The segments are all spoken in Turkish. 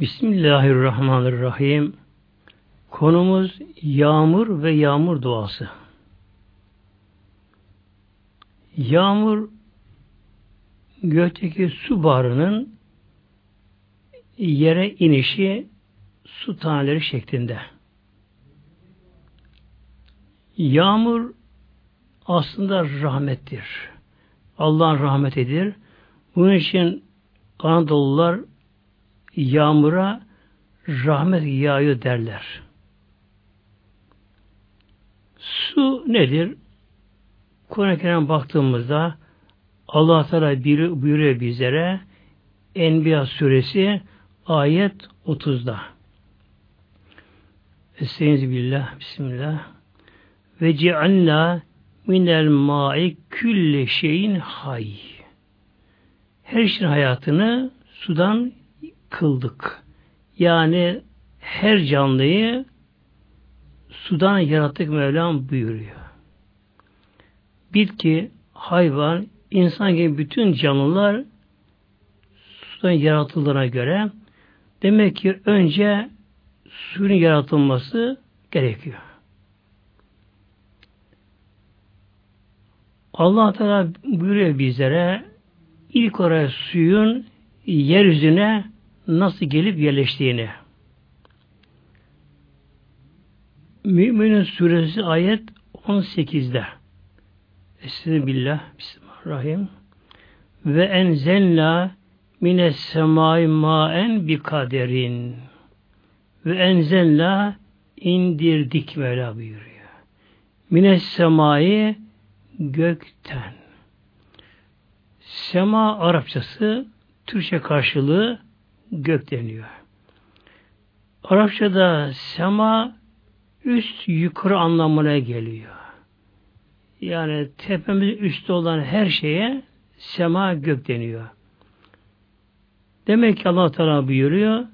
Bismillahirrahmanirrahim. Konumuz yağmur ve yağmur duası. Yağmur gökteki su barının yere inişi su taneleri şeklinde. Yağmur aslında rahmettir. Allah'ın rahmetidir. Bunun için Anadolular yağmura rahmet yağıyor derler. Su nedir? Kur'an-ı baktığımızda Allah Teala buyuruyor bizlere Enbiya suresi ayet 30'da. Estaizu billah, bismillah. Ve cealna minel ma'i külle şeyin hay. Her şeyin hayatını sudan kıldık. Yani her canlıyı sudan yarattık Mevlam buyuruyor. Bitki, hayvan, insan gibi bütün canlılar sudan yaratıldığına göre demek ki önce suyun yaratılması gerekiyor. Allah Teala buyuruyor bizlere ilk olarak suyun yeryüzüne nasıl gelip yerleştiğini. Müminin suresi ayet 18'de. Estağfirullah. Bismillahirrahmanirrahim. Ve enzelna mines semai maen bi kaderin. Ve enzelna indirdik Mevla buyuruyor. Mines semai gökten. Sema Arapçası Türkçe karşılığı gök deniyor. Arapçada sema üst yukarı anlamına geliyor. Yani tepemiz üstte olan her şeye sema gök deniyor. Demek ki Allah Teala buyuruyor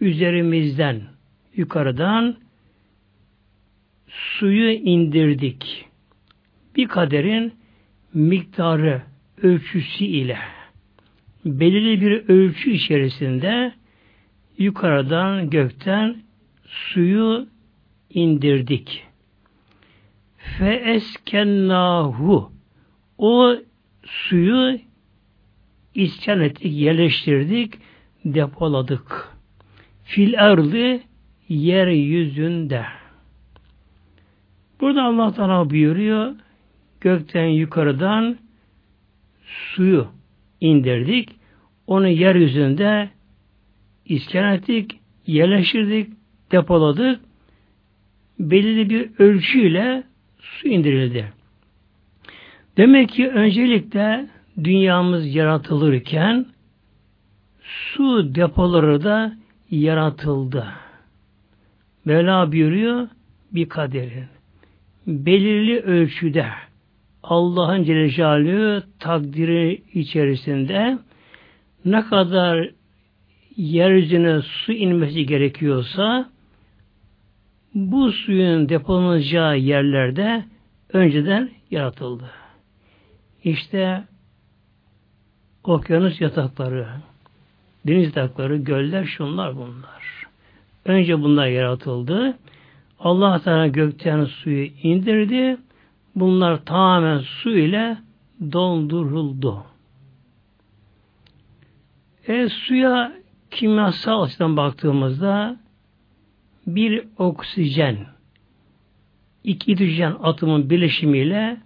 üzerimizden yukarıdan suyu indirdik. Bir kaderin miktarı ölçüsü ile belirli bir ölçü içerisinde yukarıdan gökten suyu indirdik. Fe eskennahu o suyu iskan ettik, yerleştirdik, depoladık. Fil erdi yeryüzünde. Burada Allah Teala buyuruyor gökten yukarıdan suyu indirdik. Onu yeryüzünde iskan ettik, yerleştirdik, depoladık. Belirli bir ölçüyle su indirildi. Demek ki öncelikle dünyamız yaratılırken su depoları da yaratıldı. Mevla buyuruyor bir kaderin. Belirli ölçüde Allah'ın Celle takdiri içerisinde ne kadar yeryüzüne su inmesi gerekiyorsa bu suyun depolanacağı yerlerde önceden yaratıldı. İşte okyanus yatakları, deniz yatakları, göller şunlar bunlar. Önce bunlar yaratıldı. Allah Teala gökten suyu indirdi. Bunlar tamamen su ile dolduruldu. E, suya kimyasal açıdan baktığımızda bir oksijen iki hidrojen atomun birleşimiyle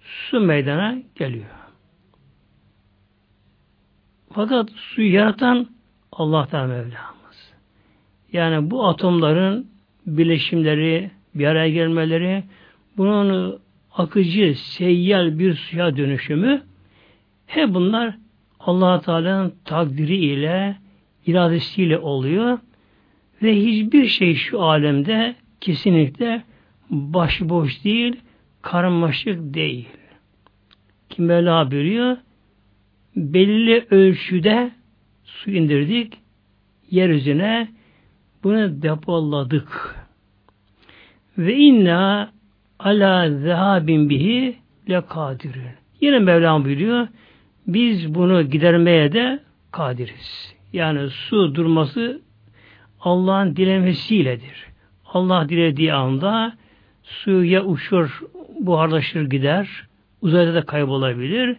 su meydana geliyor. Fakat suyu yaratan Allah Teala Mevlamız. Yani bu atomların birleşimleri, bir araya gelmeleri, bunun akıcı, seyyal bir suya dönüşümü hep bunlar allah Teala'nın takdiri ile, iradesiyle oluyor. Ve hiçbir şey şu alemde kesinlikle başıboş değil, karmaşık değil. Kim Mevla buyuruyor? Belli ölçüde su indirdik yeryüzüne bunu depoladık. Ve inna ala zehabin bihi le kadirün. Yine Mevlam buyuruyor. Biz bunu gidermeye de kadiriz. Yani su durması Allah'ın dilemesiyledir. Allah dilediği anda su ya uçur, buharlaşır gider, uzayda da kaybolabilir,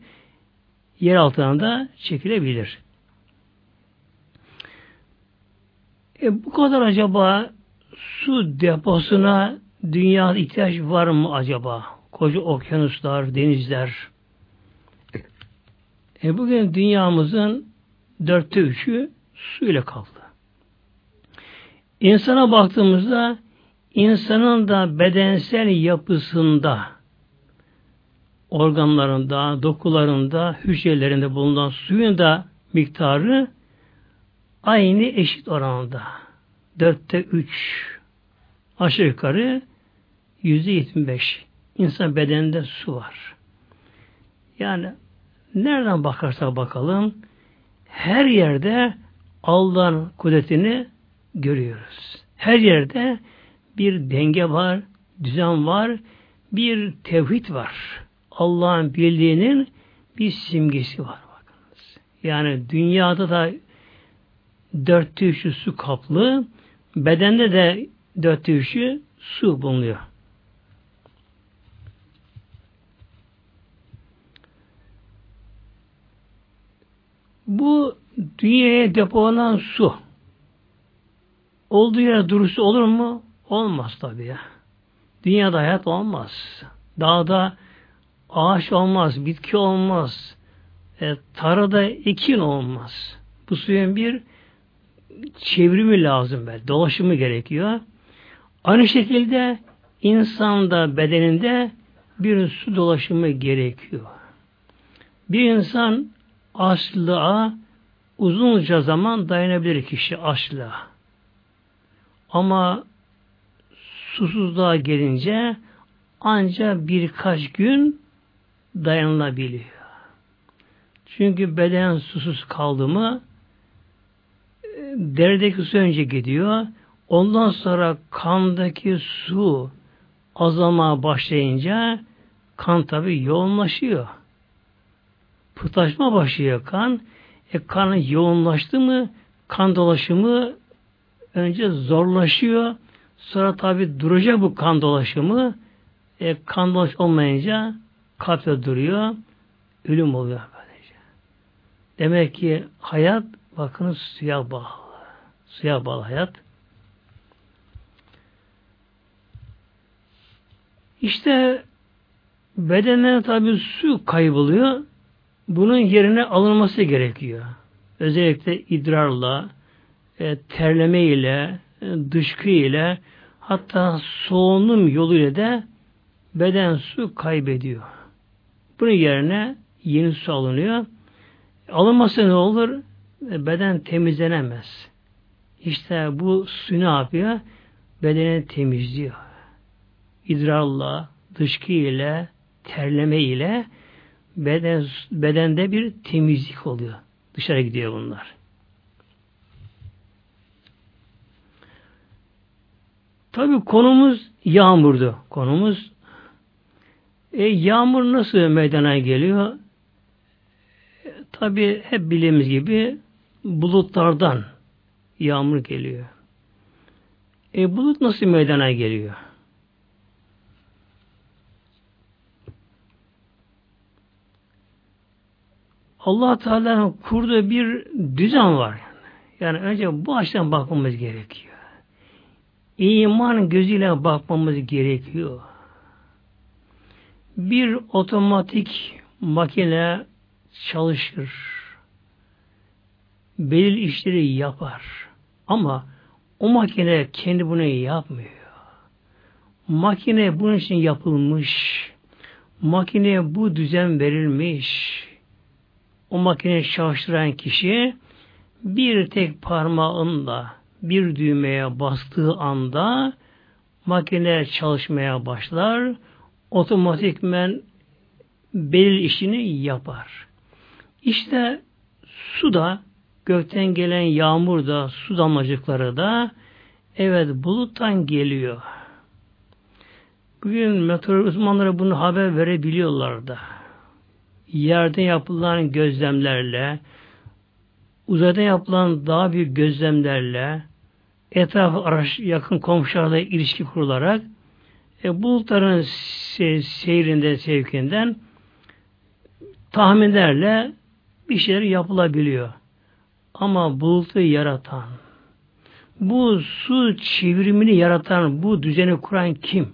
yer altına da çekilebilir. E bu kadar acaba su deposuna dünya ihtiyaç var mı acaba? Koca okyanuslar, denizler. E bugün dünyamızın dörtte üçü su ile kaldı. İnsana baktığımızda insanın da bedensel yapısında organlarında, dokularında, hücrelerinde bulunan suyun da miktarı aynı eşit oranda. Dörtte üç aşağı yukarı yüzde yetmiş beş insan bedeninde su var. Yani nereden bakarsak bakalım her yerde Allah'ın kudretini görüyoruz. Her yerde bir denge var, düzen var, bir tevhid var. Allah'ın bildiğinin bir simgesi var. Bakınız. Yani dünyada da dörtte üçü su kaplı, bedende de dörtte üçü su bulunuyor. Bu dünyaya depolanan su olduğu yere durusu olur mu? Olmaz tabii ya. Dünyada hayat olmaz. Dağda ağaç olmaz, bitki olmaz. E, tarada ekin olmaz. Bu suyun bir çevrimi lazım belki. Dolaşımı gerekiyor. Aynı şekilde insanda bedeninde bir su dolaşımı gerekiyor. Bir insan açlığa uzunca zaman dayanabilir kişi açlığa. Ama susuzluğa gelince ancak birkaç gün dayanılabiliyor. Çünkü beden susuz kaldı mı derideki su önce gidiyor. Ondan sonra kandaki su azalmaya başlayınca kan tabi yoğunlaşıyor. Pıhtaşma başlıyor kan. E kan yoğunlaştı mı kan dolaşımı önce zorlaşıyor. Sonra tabi duracak bu kan dolaşımı. E, kan dolaş olmayınca kalpte duruyor. Ölüm oluyor böylece. Demek ki hayat bakınız suya bağlı. Suya bağlı hayat. İşte bedenlerine tabi su kayboluyor. Bunun yerine alınması gerekiyor. Özellikle idrarla, e, terleme ile, e, dışkı ile hatta soğunum yoluyla da beden su kaybediyor. Bunun yerine yeni su alınıyor. Alınmasa ne olur? E, beden temizlenemez. İşte bu su ne yapıyor? Bedeni temizliyor. İdrarla, dışkı ile, terleme ile beden, bedende bir temizlik oluyor. Dışarı gidiyor bunlar. Tabi konumuz yağmurdu. Konumuz e, yağmur nasıl meydana geliyor? E, Tabi hep bildiğimiz gibi bulutlardan yağmur geliyor. E, bulut nasıl meydana geliyor? Allah Teala'nın kurduğu bir düzen var. Yani önce bu açıdan bakmamız gerekiyor iman gözüyle bakmamız gerekiyor. Bir otomatik makine çalışır. Belirli işleri yapar. Ama o makine kendi bunu yapmıyor. Makine bunun için yapılmış. Makineye bu düzen verilmiş. O makine çalıştıran kişi bir tek parmağında bir düğmeye bastığı anda makine çalışmaya başlar. Otomatikmen belirli işini yapar. İşte su da gökten gelen yağmur da su damlacıkları da evet buluttan geliyor. Bugün meteoroloji uzmanları bunu haber verebiliyorlar da. Yerde yapılan gözlemlerle uzayda yapılan daha büyük gözlemlerle etrafı araş, yakın komşularla ilişki kurularak e, bulutların se seyrinde sevkinden tahminlerle bir şeyler yapılabiliyor. Ama bulutu yaratan, bu su çevrimini yaratan, bu düzeni kuran kim?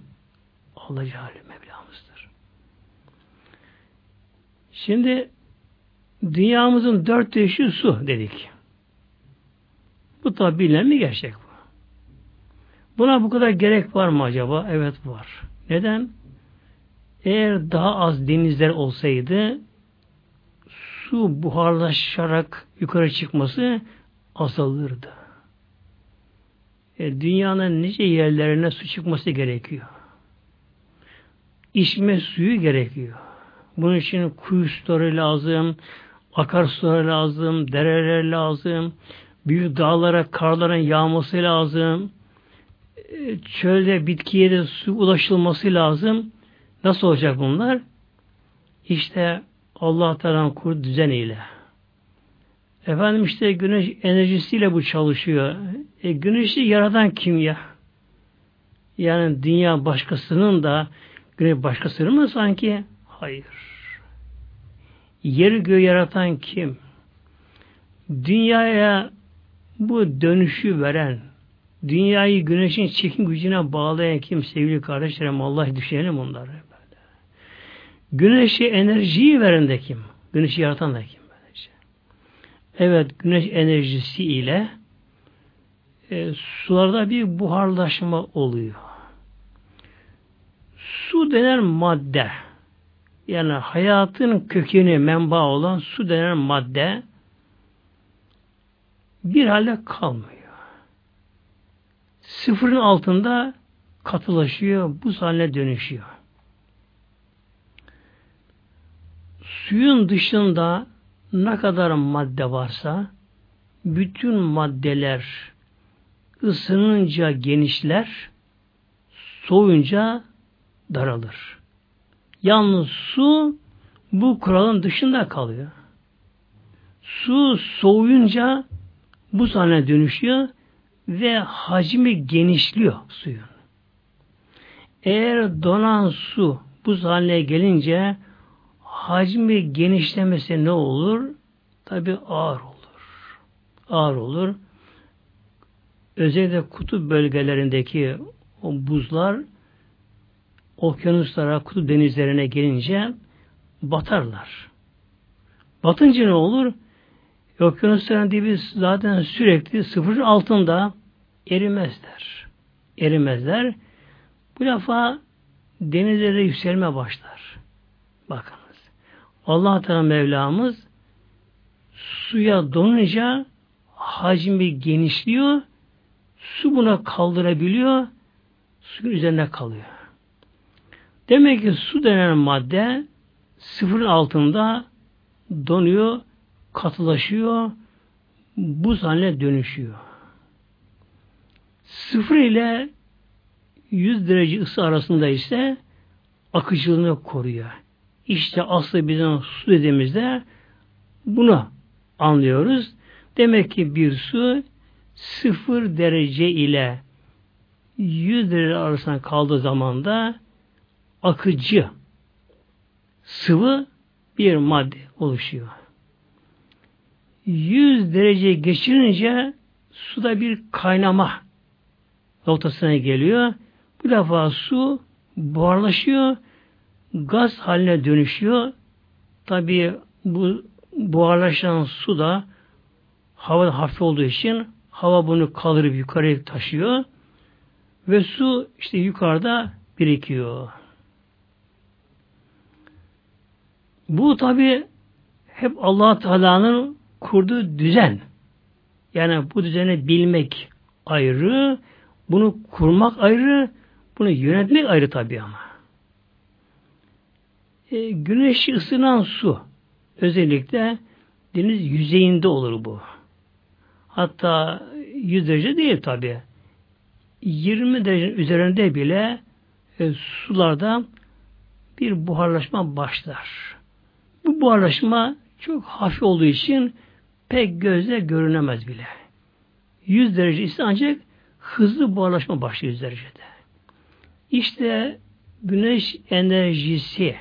Allah Celle Şimdi dünyamızın dört beşi su dedik. Bu tabi bilinen mi gerçek bu? Buna bu kadar gerek var mı acaba? Evet var. Neden? Eğer daha az denizler olsaydı su buharlaşarak yukarı çıkması azalırdı. E, dünyanın nice yerlerine su çıkması gerekiyor. İçme suyu gerekiyor. Bunun için kuyu suları lazım, akarsular lazım, dereler lazım, büyük dağlara, karların yağması lazım, e, çölde bitkiye de su ulaşılması lazım. Nasıl olacak bunlar? İşte Allah Teala'nın kur düzen ile. Efendim işte güneş enerjisiyle bu çalışıyor. E, güneşi yaratan kim ya? Yani dünya başkasının da güneş başkasının mı sanki? Hayır. Yeri göğü yaratan kim? Dünyaya bu dönüşü veren, dünyayı güneşin çekim gücüne bağlayan kim sevgili kardeşlerim Allah düşünelim onları. Böyle. Güneşe enerjiyi veren de kim? Güneşi yaratan da kim? Evet güneş enerjisi ile e, sularda bir buharlaşma oluyor. Su denen madde yani hayatın kökeni, menba olan su denen madde bir halde kalmıyor. Sıfırın altında katılaşıyor, buz haline dönüşüyor. Suyun dışında ne kadar madde varsa bütün maddeler ısınınca genişler, soğuyunca daralır. Yalnız su bu kuralın dışında kalıyor. Su soğuyunca bu haline dönüşüyor ve hacmi genişliyor suyun. Eğer donan su buz haline gelince hacmi genişlemesi ne olur? Tabi ağır olur. Ağır olur. Özellikle kutup bölgelerindeki o buzlar okyanuslara, kutup denizlerine gelince batarlar. Batınca ne olur? Okyanusların dibi zaten sürekli sıfırın altında erimezler. Erimezler. Bu defa denizlere yükselme başlar. Bakınız. Allah Teala Mevlamız suya donunca hacmi genişliyor. Su buna kaldırabiliyor. Suyun üzerine kalıyor. Demek ki su denen madde sıfırın altında donuyor, katılaşıyor, buz haline dönüşüyor. Sıfır ile 100 derece ısı arasında ise akıcılığını koruyor. İşte aslı bizim su dediğimizde bunu anlıyoruz. Demek ki bir su sıfır derece ile 100 derece arasında kaldığı zamanda akıcı sıvı bir madde oluşuyor. 100 derece geçirince suda bir kaynama noktasına geliyor. Bu defa su buharlaşıyor, gaz haline dönüşüyor. Tabi bu buharlaşan su da hava hafif olduğu için hava bunu kaldırıp yukarıya taşıyor ve su işte yukarıda birikiyor. Bu tabi hep allah Teala'nın kurduğu düzen. Yani bu düzeni bilmek ayrı, bunu kurmak ayrı, bunu yönetmek ayrı tabi ama. E, güneş ısınan su özellikle deniz yüzeyinde olur bu. Hatta 100 derece değil tabi. 20 derece üzerinde bile e, sularda bir buharlaşma başlar. Bu buharlaşma çok hafif olduğu için pek gözle görünemez bile. 100 derece ise ancak hızlı buharlaşma başlıyor 100 derecede. İşte güneş enerjisi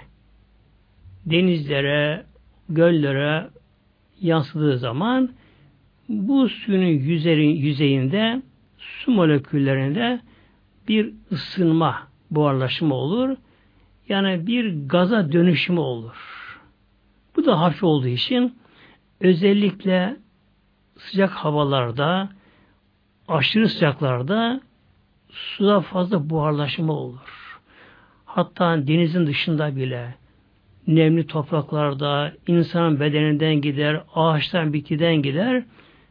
denizlere, göllere yansıdığı zaman bu suyun yüzeyin, yüzeyinde su moleküllerinde bir ısınma, buharlaşma olur. Yani bir gaza dönüşümü olur. Bu da hafif olduğu için özellikle sıcak havalarda, aşırı sıcaklarda suda fazla buharlaşma olur. Hatta denizin dışında bile nemli topraklarda insanın bedeninden gider, ağaçtan bitkiden gider,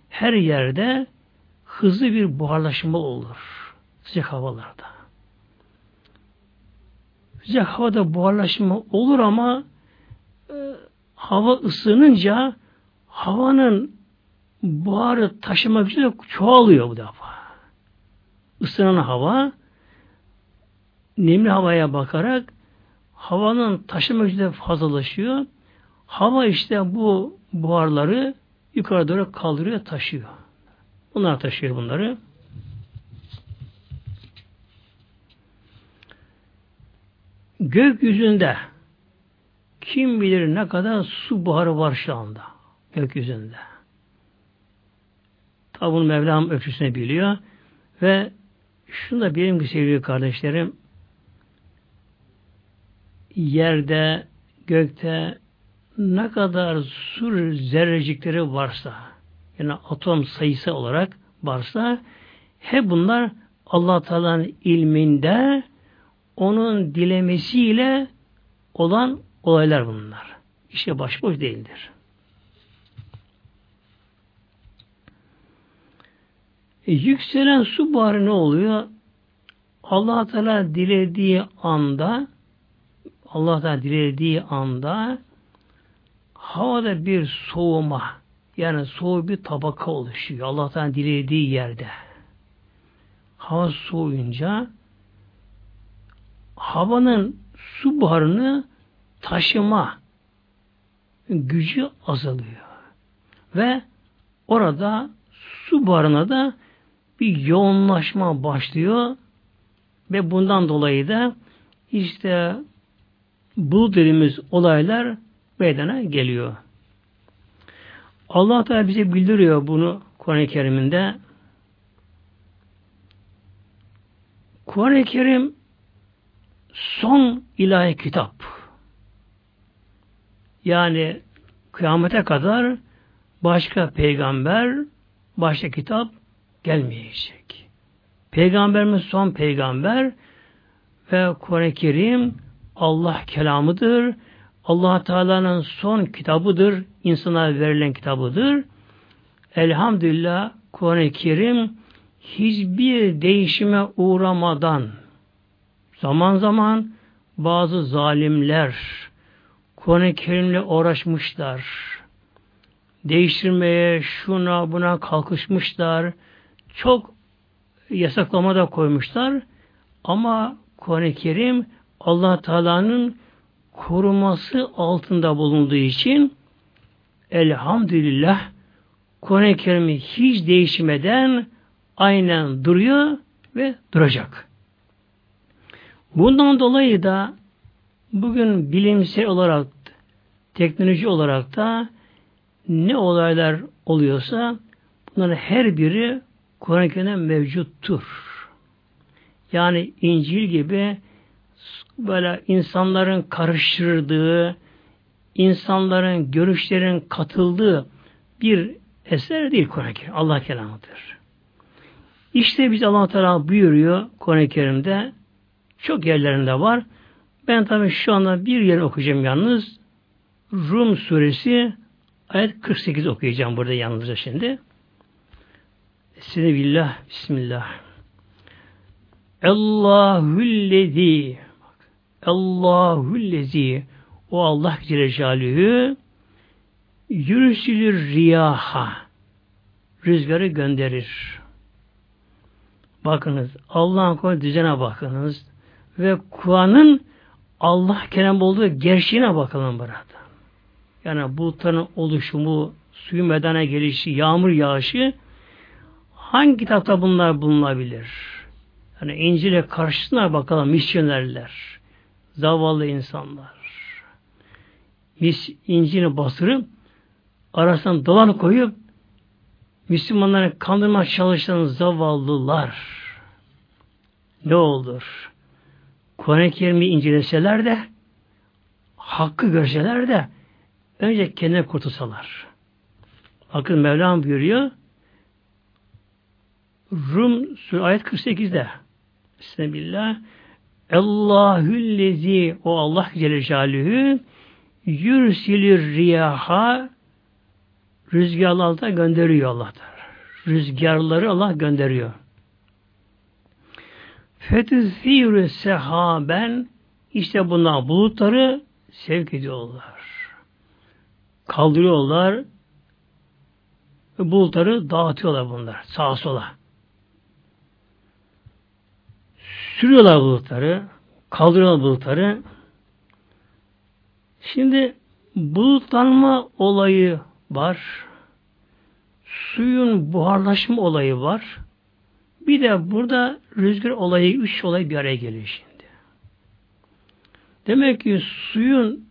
her yerde hızlı bir buharlaşma olur sıcak havalarda. Sıcak havada buharlaşma olur ama e, hava ısınınca havanın buharı taşıma gücü de çoğalıyor bu defa. Isınan hava nemli havaya bakarak havanın taşıma gücü de fazlalaşıyor. Hava işte bu buharları yukarı doğru kaldırıyor, taşıyor. Bunlar taşıyor bunları. Gökyüzünde kim bilir ne kadar su buharı var şu anda gökyüzünde. Tabi bunu Mevlam ölçüsüne biliyor ve şunu da bileyim ki sevgili kardeşlerim yerde, gökte ne kadar sur zerrecikleri varsa yani atom sayısı olarak varsa hep bunlar allah Teala'nın ilminde onun dilemesiyle olan olaylar bunlar. İşte başboş değildir. E, yükselen su buharı ne oluyor? allah Teala dilediği anda Allah Teala dilediği anda havada bir soğuma yani soğuk bir tabaka oluşuyor. Allah Teala dilediği yerde. Hava soğuyunca havanın su buharını taşıma gücü azalıyor. Ve orada su buharına da bir yoğunlaşma başlıyor ve bundan dolayı da işte bu dediğimiz olaylar meydana geliyor. Allah Teala bize bildiriyor bunu Kur'an-ı Kerim'inde. Kur'an-ı Kerim son ilahi kitap. Yani kıyamete kadar başka peygamber, başka kitap gelmeyecek. Peygamberimiz son peygamber ve Kur'an-ı Kerim Allah kelamıdır. Allah Teala'nın son kitabıdır. insana verilen kitabıdır. Elhamdülillah Kur'an-ı Kerim hiçbir değişime uğramadan zaman zaman bazı zalimler Kur'an-ı Kerim'le uğraşmışlar. Değiştirmeye, şuna buna kalkışmışlar. Çok yasaklama da koymuşlar. Ama Kur'an-ı Kerim allah Teala'nın koruması altında bulunduğu için elhamdülillah Kur'an-ı Kerim'i hiç değişmeden aynen duruyor ve duracak. Bundan dolayı da bugün bilimsel olarak teknoloji olarak da ne olaylar oluyorsa bunların her biri Kur'an-ı Kerim'de mevcuttur. Yani İncil gibi böyle insanların karıştırdığı, insanların görüşlerin katıldığı bir eser değil Kur'an-ı Kerim. Allah kelamıdır. İşte biz Allah Teala buyuruyor Kur'an-ı Kerim'de çok yerlerinde var. Ben tabii şu anda bir yer okuyacağım yalnız. Rum suresi ayet 48 okuyacağım burada yalnızca şimdi. Billah, bismillah. Allahüllezi Allahüllezi o Allah Celle Celaluhu yürüsülür riyaha rüzgarı gönderir. Bakınız Allah'ın koyduğu düzene bakınız ve Kur'an'ın Allah kelam olduğu gerçeğine bakalım burada. Yani bulutların oluşumu, suyun medana gelişi, yağmur yağışı hangi kitapta bunlar bulunabilir? Yani İncil'e karşısına bakalım misyonerler, zavallı insanlar. Mis, İncil'i basırıp arasından dolan koyup Müslümanları kandırma çalışan zavallılar ne olur? Kur'an-ı Kerim'i inceleseler de hakkı görseler de önce kendine kurtulsalar. Bakın Mevlam buyuruyor Rum ayet 48'de Bismillah Allahüllezi o Allah Celle Celaluhu yürsilir riyaha rüzgarlar da gönderiyor Allah da. Rüzgarları Allah gönderiyor. Fetüzîrü sehaben işte bunlar bulutları sevk ediyorlar. Kaldırıyorlar ve bulutları dağıtıyorlar bunlar sağa sola. Sürüyorlar bulutları, kaldırıyorlar bulutları. Şimdi bulutlanma olayı var. Suyun buharlaşma olayı var. Bir de burada rüzgar olayı, üç olay bir araya geliyor şimdi. Demek ki suyun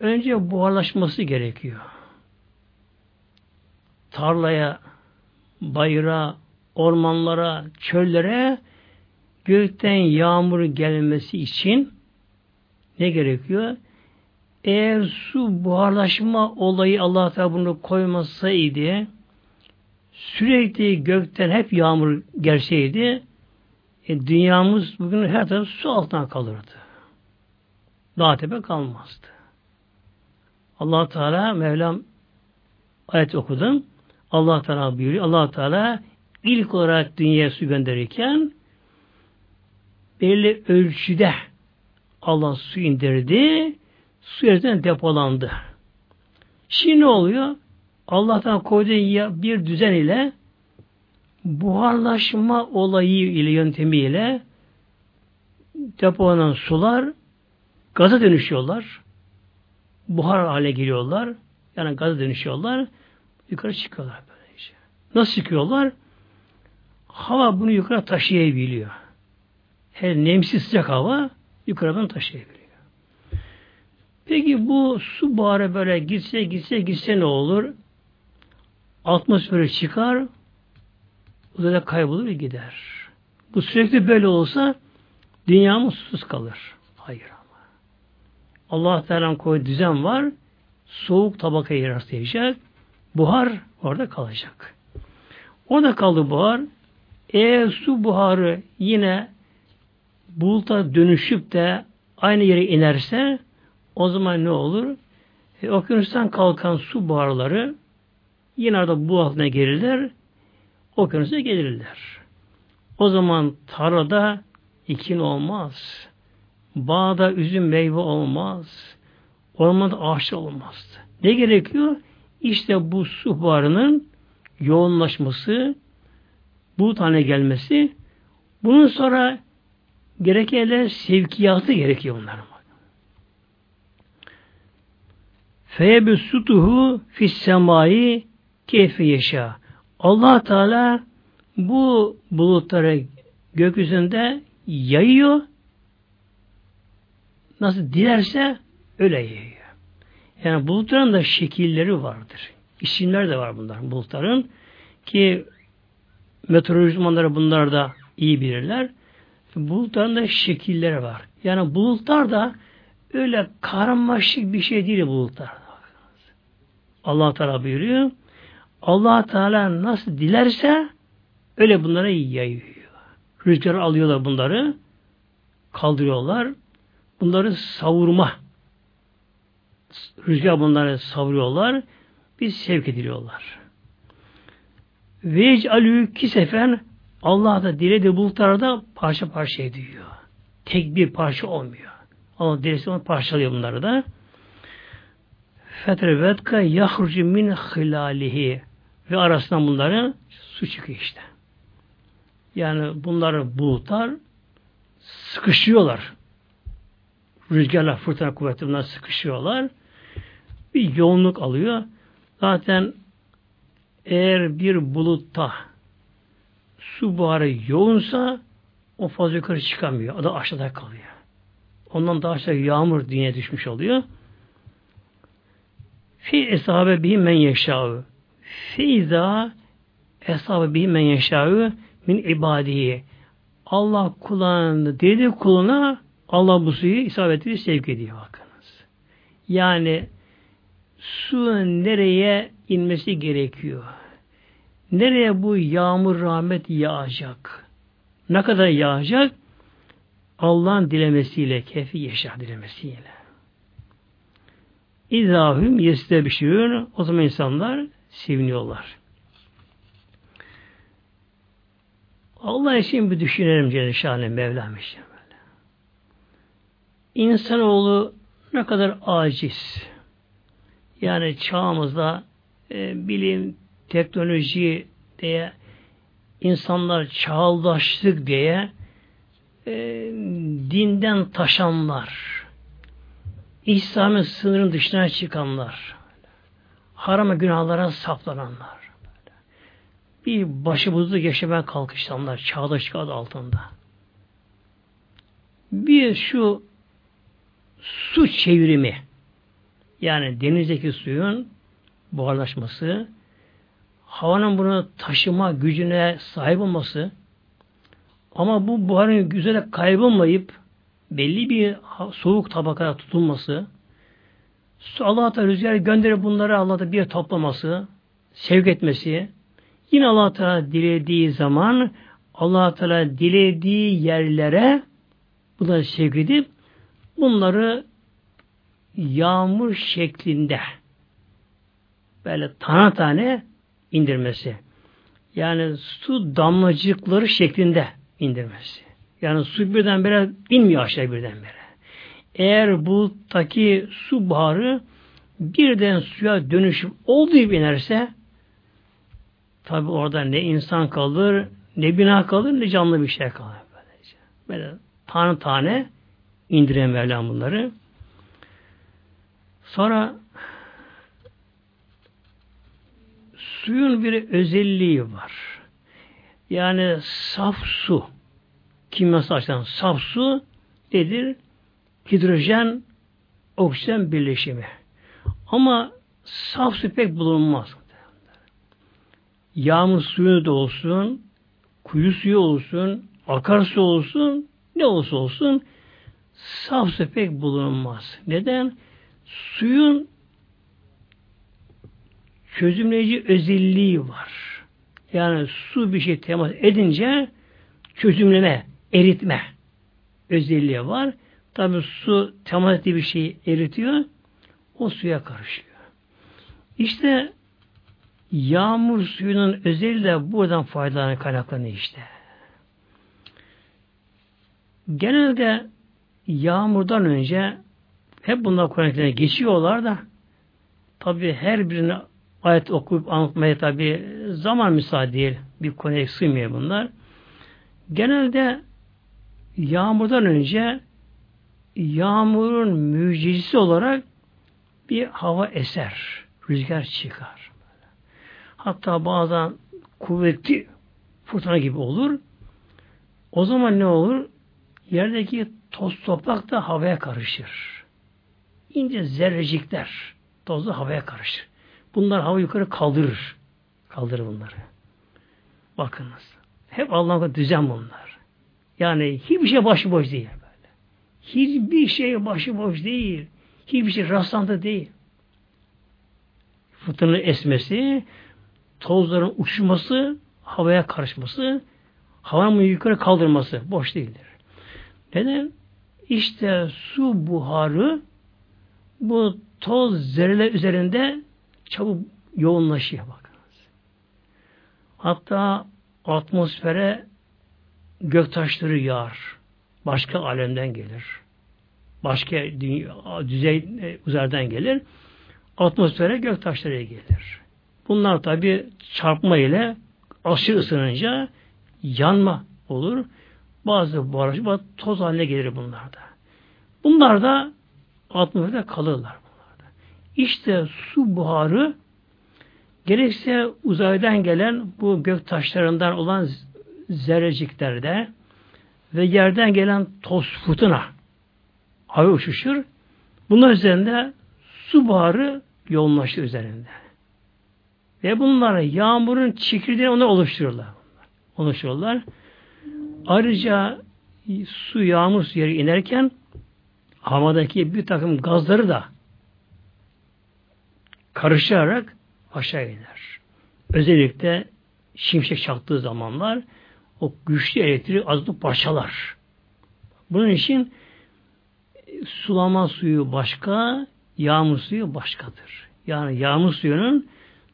önce buharlaşması gerekiyor. Tarlaya, bayıra, ormanlara, çöllere gökten yağmur gelmesi için ne gerekiyor? Eğer su buharlaşma olayı Allah Teala bunu koymasaydı sürekli gökten hep yağmur gelseydi e, dünyamız bugün her taraf su altına kalırdı. Dağ tepe kalmazdı. allah Teala Mevlam ayet okudum. allah Teala buyuruyor. allah Teala ilk olarak dünyaya su gönderirken belli ölçüde Allah su indirdi. Su yerden depolandı. Şimdi ne oluyor? Allah'tan koyduğu bir düzen ile buharlaşma olayı ile yöntemiyle depolanan sular gaza dönüşüyorlar. Buhar hale geliyorlar. Yani gaza dönüşüyorlar. Yukarı çıkıyorlar böylece. Nasıl çıkıyorlar? Hava bunu yukarı taşıyabiliyor. Her nemsiz sıcak hava yukarıdan taşıyabiliyor. Peki bu su buharı böyle gitse gitse gitse ne olur? Atmosfere çıkar, uzayda kaybolur ve gider. Bu sürekli böyle olsa dünyamız susuz kalır. Hayır ama. Allah Teala'nın koyduğu düzen var. Soğuk tabakaya rastlayacak. Buhar orada kalacak. Orada kaldı buhar. Eğer su buharı yine buluta dönüşüp de aynı yere inerse o zaman ne olur? E, okyanustan kalkan su buharları Yine arada bu altına gelirler. Okyanusa gelirler. O zaman tarlada ikin olmaz. Bağda üzüm meyve olmaz. Ormanda ağaçlar olmaz. Ne gerekiyor? İşte bu su buharının yoğunlaşması, bu tane gelmesi, bunun sonra gereken sevkiyatı gerekiyor bunların. Feyebü sutuhu fis semai keyfi yaşa. allah Teala bu bulutları gökyüzünde yayıyor. Nasıl dilerse öyle yayıyor. Yani bulutların da şekilleri vardır. İsimler de var bunlar bulutların. Ki meteoroloji uzmanları bunlar da iyi bilirler. Bulutların da şekilleri var. Yani bulutlar da öyle karmaşık bir şey değil bulutlar. Allah Teala buyuruyor allah Teala nasıl dilerse öyle bunları yayıyor. Rüzgar alıyorlar bunları, kaldırıyorlar. Bunları savurma. Rüzgar bunları savuruyorlar. Biz sevk ediliyorlar. Vec alü kisefen Allah da dilediği bulutlarda parça parça ediyor. Tek bir parça olmuyor. Allah dilesi onu parçalıyor bunları da. Fetrevetka yahrucu min hilalihi ve arasından bunların su çıkıyor işte. Yani bunları bulutlar sıkışıyorlar. Rüzgarlar, fırtına kuvveti bunlar sıkışıyorlar. Bir yoğunluk alıyor. Zaten eğer bir bulutta su buharı yoğunsa o fazla yukarı çıkamıyor. O da aşağıda kalıyor. Ondan daha aşağı yağmur diye düşmüş oluyor. Fi esabe bihi men yeşâ'ı. Feyza esabe bihi men yeşâ'ı min ibadihi. Allah kulağını dedi kuluna Allah bu suyu isabetli sevk ediyor bakınız. Yani su nereye inmesi gerekiyor? Nereye bu yağmur rahmet yağacak? Ne kadar yağacak? Allah'ın dilemesiyle, kefi yaşa dilemesiyle. İzahüm yestebşirün o zaman insanlar seviniyorlar. Allah için bir düşünelim Celle Şahane Mevlam için böyle. İnsanoğlu ne kadar aciz. Yani çağımızda e, bilim, teknoloji diye insanlar çağdaşlık diye e, dinden taşanlar, İslam'ın sınırın dışına çıkanlar, harama günahlara saplananlar, bir başımızda yaşamaya kalkışanlar, çağdaşlık adı altında. Bir şu su çevrimi, yani denizdeki suyun buharlaşması, havanın bunu taşıma gücüne sahip olması, ama bu buharın güzele kaybolmayıp belli bir soğuk tabakaya tutulması, Allah da rüzgar gönderip bunları Allah'ta bir toplaması, sevk etmesi, yine Allah Teala dilediği zaman Allah Teala dilediği yerlere bunları sevk edip bunları yağmur şeklinde böyle tane tane indirmesi. Yani su damlacıkları şeklinde indirmesi. Yani su birdenbire inmiyor aşağı birdenbire. Eğer bu taki su buharı birden suya dönüşüp olduğu inerse tabi orada ne insan kalır, ne bina kalır, ne canlı bir şey kalır. Böylece. Böyle tane tane indiren Mevlam bunları. Sonra suyun bir özelliği var. Yani saf su kimyasal açıdan saf su nedir? Hidrojen oksijen birleşimi. Ama saf su pek bulunmaz. Yağmur suyu da olsun, kuyu suyu olsun, akarsu olsun, ne olsa olsun saf su pek bulunmaz. Neden? Suyun çözümleyici özelliği var. Yani su bir şey temas edince çözümleme, eritme özelliği var. Tabi su temas ettiği bir şeyi eritiyor. O suya karışıyor. İşte yağmur suyunun özelliği de buradan faydalanan kaynaklanıyor işte. Genelde yağmurdan önce hep bunlar Kur'an geçiyorlar da tabi her birini ayet okuyup anlatmaya tabi zaman müsaade değil. Bir konuya sığmıyor bunlar. Genelde yağmurdan önce yağmurun mucizesi olarak bir hava eser, rüzgar çıkar. Hatta bazen kuvvetli fırtına gibi olur. O zaman ne olur? Yerdeki toz toprak da havaya karışır. İnce zerrecikler tozlu havaya karışır. Bunlar hava yukarı kaldırır. Kaldırır bunları. Bakınız. Hep Allah'ın düzen bunlar. Yani hiçbir şey başıboş değil. Hiçbir şey başıboş değil. Hiçbir şey rastlantı değil. Fırtınanın esmesi, tozların uçuşması, havaya karışması, havanın yukarı kaldırması boş değildir. Neden? İşte su buharı bu toz zerreler üzerinde çabuk yoğunlaşıyor bakınız. Hatta atmosfere göktaşları yağar. Başka alemden gelir. Başka dünya, düzey e, uzaydan gelir. Atmosfere göktaşları gelir. Bunlar tabi çarpma ile aşırı ısınınca yanma olur. Bazı buharlaşma toz haline gelir bunlarda. Bunlar da atmosferde kalırlar bunlarda. İşte su buharı Gerekse uzaydan gelen bu gök taşlarından olan zerreciklerde ve yerden gelen toz fırtına hava uçuşur. Bunlar üzerinde su buharı yoğunlaşır üzerinde. Ve bunlar yağmurun çekirdeğini onu oluştururlar. Oluştururlar. Ayrıca su yağmur su yere inerken havadaki bir takım gazları da karışarak aşağı iner. Özellikle şimşek çaktığı zamanlar o güçlü elektrik azıcık parçalar. Bunun için sulama suyu başka, yağmur suyu başkadır. Yani yağmur suyunun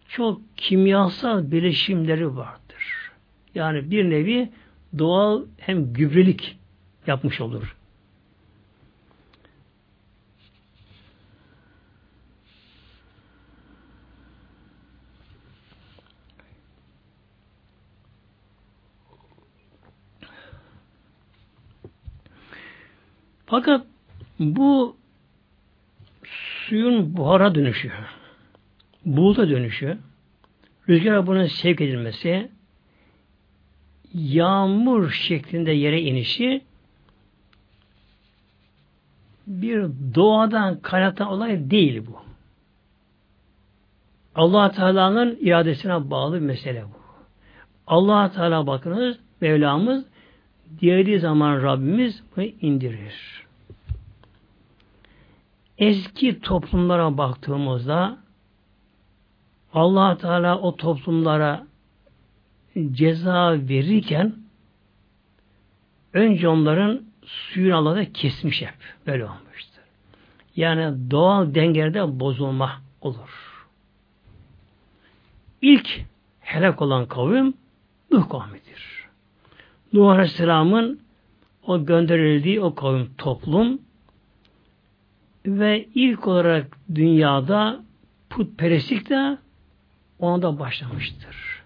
çok kimyasal bileşimleri vardır. Yani bir nevi doğal hem gübrelik yapmış olur. Fakat bu suyun buhara dönüşü, buluta dönüşü, rüzgara bunun sevk edilmesi, yağmur şeklinde yere inişi bir doğadan kaynaklanan olay değil bu. allah Teala'nın iradesine bağlı bir mesele bu. allah Teala bakınız, Mevlamız dilediği zaman Rabbimiz bunu indirir. Eski toplumlara baktığımızda allah Teala o toplumlara ceza verirken önce onların suyun Allah'da kesmiş hep. Böyle olmuştur. Yani doğal dengede bozulma olur. İlk helak olan kavim Nuh kavmidir. Nuh Aleyhisselam'ın o gönderildiği o kavim toplum ve ilk olarak dünyada putperestlik de ona da başlamıştır.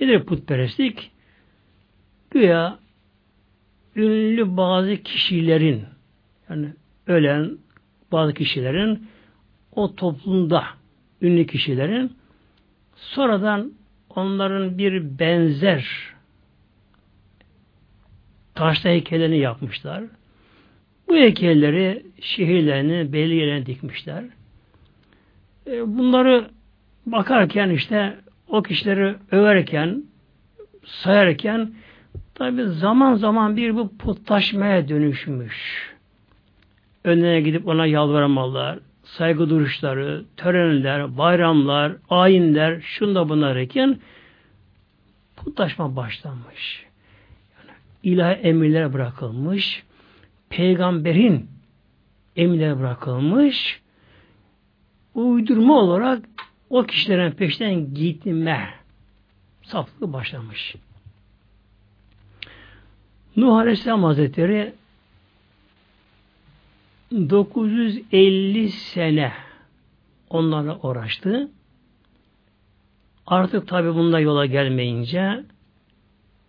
Nedir putperestlik? Güya ünlü bazı kişilerin yani ölen bazı kişilerin o toplumda ünlü kişilerin sonradan onların bir benzer taşta heykellerini yapmışlar. Bu heykelleri şehirlerini, belli yerlerine dikmişler. E, bunları bakarken işte o kişileri överken, sayarken tabi zaman zaman bir bu putlaşmaya dönüşmüş. Önüne gidip ona yalvaramalar, saygı duruşları, törenler, bayramlar, ayinler, şunda bunlar iken putlaşma başlanmış. İlahi emirler bırakılmış, peygamberin emirleri bırakılmış, uydurma olarak o kişilerin peşinden gitme saflığı başlamış. Nuh Aleyhisselam Hazretleri 950 sene onlarla uğraştı. Artık tabi bunda yola gelmeyince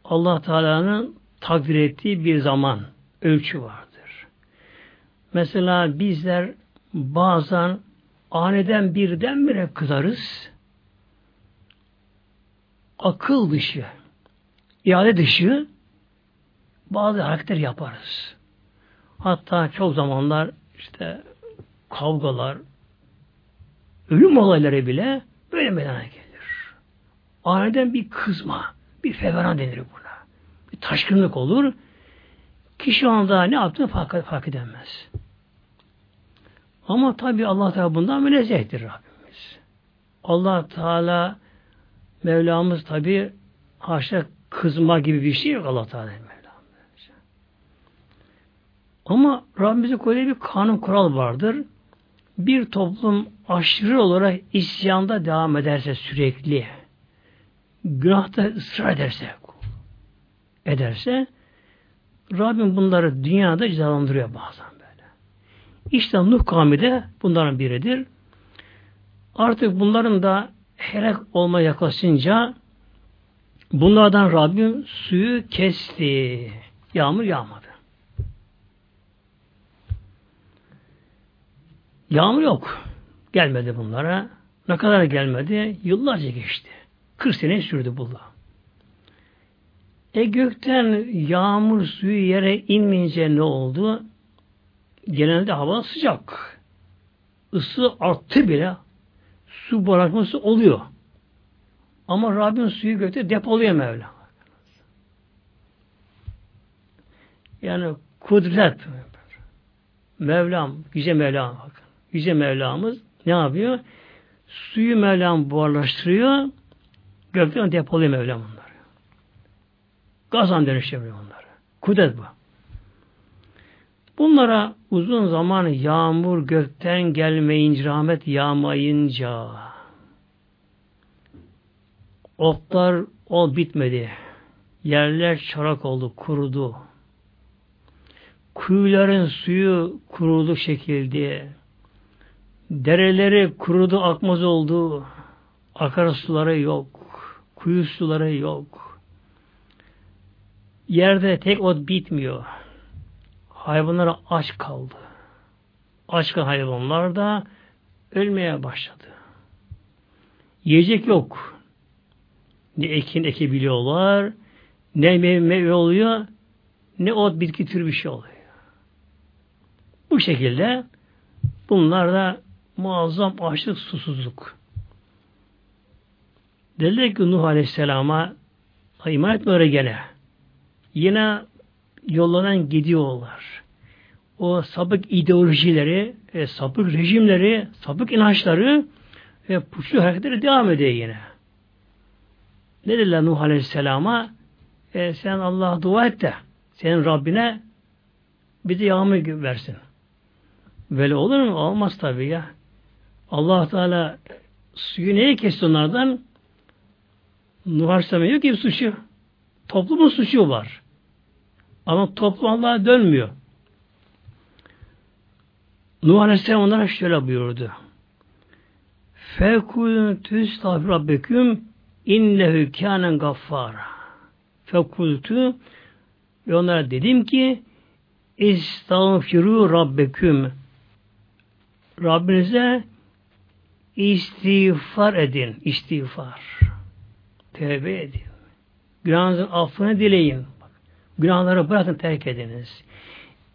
Allah Teala'nın takdir ettiği bir zaman ölçü vardır. Mesela bizler bazen aniden birdenbire kızarız. Akıl dışı, iade dışı bazı hareketler yaparız. Hatta çok zamanlar işte kavgalar, ölüm olayları bile böyle meydana gelir. Aniden bir kızma, bir feveran denir buna. Taşkınlık olur. Kişi anda ne yaptığını fark, fark edemez. Ama tabi Allah Teala bundan münezzehtir Rabbimiz. Allah Teala Mevlamız tabi haşa kızma gibi bir şey yok Allah Teala Mevlamız. Ama Rabbimizin koyduğu bir kanun kural vardır. Bir toplum aşırı olarak isyanda devam ederse sürekli, günahta ısrar ederse, ederse, Rabbim bunları dünyada cezalandırıyor bazen. İşte Nuh kavmi de bunların biridir. Artık bunların da helak olma yaklaşınca bunlardan Rabbim suyu kesti. Yağmur yağmadı. Yağmur yok. Gelmedi bunlara. Ne kadar gelmedi? Yıllarca geçti. 40 sene sürdü bu. E gökten yağmur suyu yere inmeyince ne oldu? Genelde hava sıcak. Isı arttı bile. Su bırakması oluyor. Ama Rabbin suyu gökte depoluyor Mevla. Yani kudret. Mevlam, Yüce Mevlam bakın. Yüce Mevlamız ne yapıyor? Suyu Mevlam buharlaştırıyor, gökten depoluyor Mevlam onları. Gazan dönüştürüyor onları. Kudret bu. Bunlara uzun zaman yağmur gökten gelmeyince, rahmet yağmayınca otlar ol bitmedi. Yerler çarak oldu, kurudu. Kuyuların suyu kurudu şekilde. Dereleri kurudu, akmaz oldu. Akarsuları yok. Kuyu suları yok. Yerde tek ot bitmiyor. Hayvanlar aç kaldı. Aç kalan hayvanlar da ölmeye başladı. Yiyecek yok. Ne ekin ekebiliyorlar, ne meyve oluyor, ne ot bitki tür bir şey oluyor. Bu şekilde bunlar da muazzam açlık, susuzluk. Dediler ki Nuh Aleyhisselam'a iman etme gene. Yine yollanan gidiyorlar. O sapık ideolojileri, e, sapık rejimleri, sapık inançları ve puşlu hareketleri devam ediyor yine. Ne dediler Nuh Aleyhisselam'a? E, sen Allah'a dua et de senin Rabbine bize yağmur versin. Böyle olur mu? Olmaz tabii ya. allah Teala suyu neye kesti onlardan? Nuh Aleyhisselam yok ki suçu. Toplumun suçu var. Ama toplum Allah'a dönmüyor. Nuh Aleyhisselam onlara şöyle buyurdu. Fekultü estağfir rabbeküm innehu kânen gaffara. Fekultü ve onlara dedim ki estağfiru rabbeküm Rabbinize istiğfar edin. istiğfar. Tevbe edin. Günahınızın affını dileyin. Günahları bırakın terk ediniz.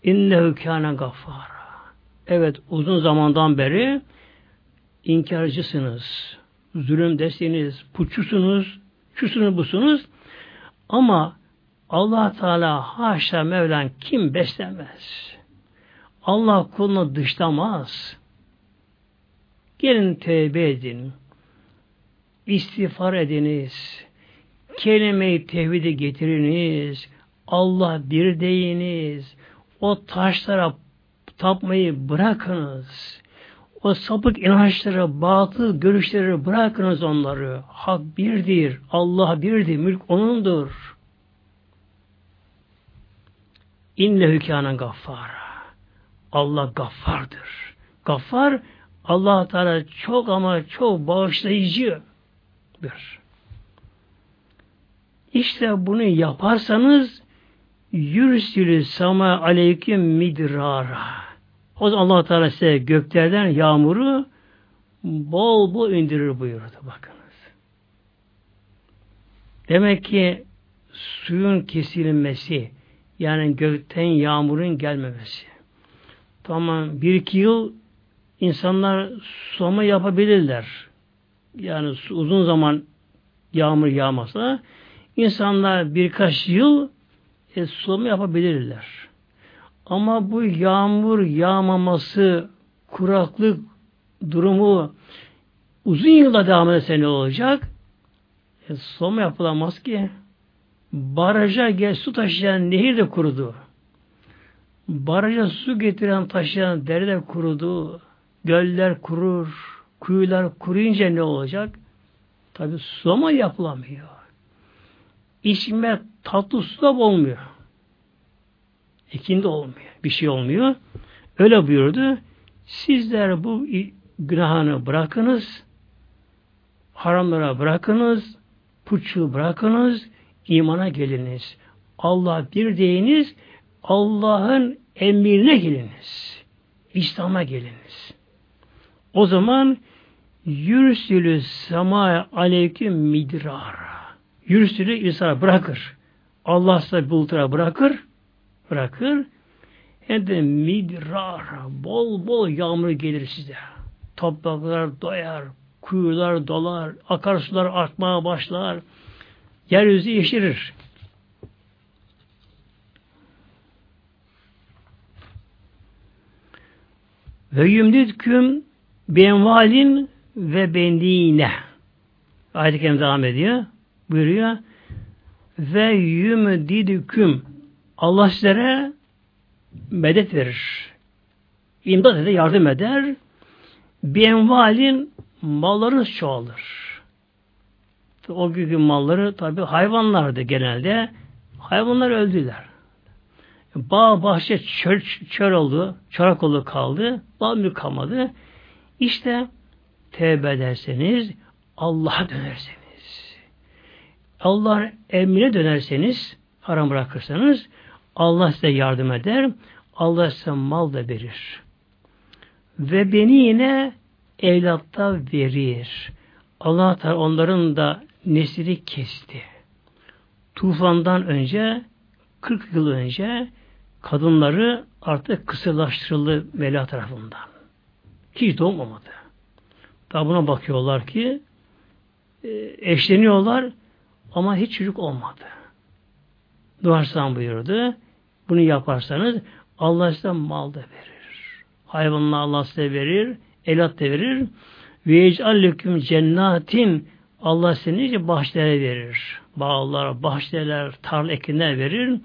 İnnehu kâne gaffara. Evet uzun zamandan beri inkarcısınız. Zulümdesiniz, puçusunuz, şusunuz busunuz. Ama allah Teala haşa Mevlan kim beslemez? Allah kulunu dışlamaz. Gelin tevbe edin. İstiğfar ediniz. Kelime-i tevhidi getiriniz. Allah bir deyiniz. O taşlara tapmayı bırakınız. O sapık inançları, batıl görüşleri bırakınız onları. Hak birdir, Allah birdir, mülk O'nundur. İnne hükânen gaffara. Allah gaffardır. Gaffar, allah Teala çok ama çok bağışlayıcıdır. İşte bunu yaparsanız yürsülü sama aleyküm midrara. O zaman allah Teala size göklerden yağmuru bol bol indirir buyurdu. Bakınız. Demek ki suyun kesilmesi yani gökten yağmurun gelmemesi. Tamam bir iki yıl insanlar sulama yapabilirler. Yani uzun zaman yağmur yağmasa insanlar birkaç yıl e, sulama yapabilirler. Ama bu yağmur yağmaması, kuraklık durumu uzun yılda devam ederse ne olacak? E, sulama yapılamaz ki. Baraja gel su taşıyan nehir de kurudu. Baraja su getiren taşıyan dere de kurudu. Göller kurur. Kuyular kuruyunca ne olacak? Tabi sulama yapılamıyor. İçme tatlı su da olmuyor. İkindi olmuyor. Bir şey olmuyor. Öyle buyurdu. Sizler bu günahını bırakınız. Haramlara bırakınız. Puçu bırakınız. imana geliniz. Allah bir deyiniz. Allah'ın emrine geliniz. İslam'a geliniz. O zaman Yürsülü sema aleyküm midrara. Yürsülü İsa bırakır. Allah size bulutlara bırakır. Bırakır. Hem de midrar. Bol bol yağmur gelir size. Topraklar doyar. Kuyular dolar. Akarsular artmaya başlar. Yeryüzü yeşerir. Ve yümdütküm benvalin ve bendine. Ayet-i devam ediyor. Buyuruyor. Ve yümdidüküm Allah sizlere medet verir. İmdat eder, yardım eder. Benvalin mallarınız çoğalır. O günkü malları tabi hayvanlardı genelde. Hayvanlar öldüler. Bağ, bahçe çöl, çöl oldu, çorak oldu kaldı. Bağ mülk kalmadı. İşte tevbe ederseniz, Allah'a dönerseniz, Allah emrine dönerseniz, haram bırakırsanız, Allah size yardım eder, Allah size mal da verir. Ve beni yine evlatta verir. Allah Teala onların da nesili kesti. Tufandan önce 40 yıl önce kadınları artık kısırlaştırıldı Mevla tarafından. Hiç doğmadı. Daha buna bakıyorlar ki e, eşleniyorlar ama hiç çocuk olmadı. Duvarsan buyurdu. Bunu yaparsanız Allah size mal da verir. Hayvanla Allah size verir. Elat da verir. Ve ecalleküm cennatin Allah size nice bahçelere verir. Bağlar, bahçeler, tarla ekinler verir.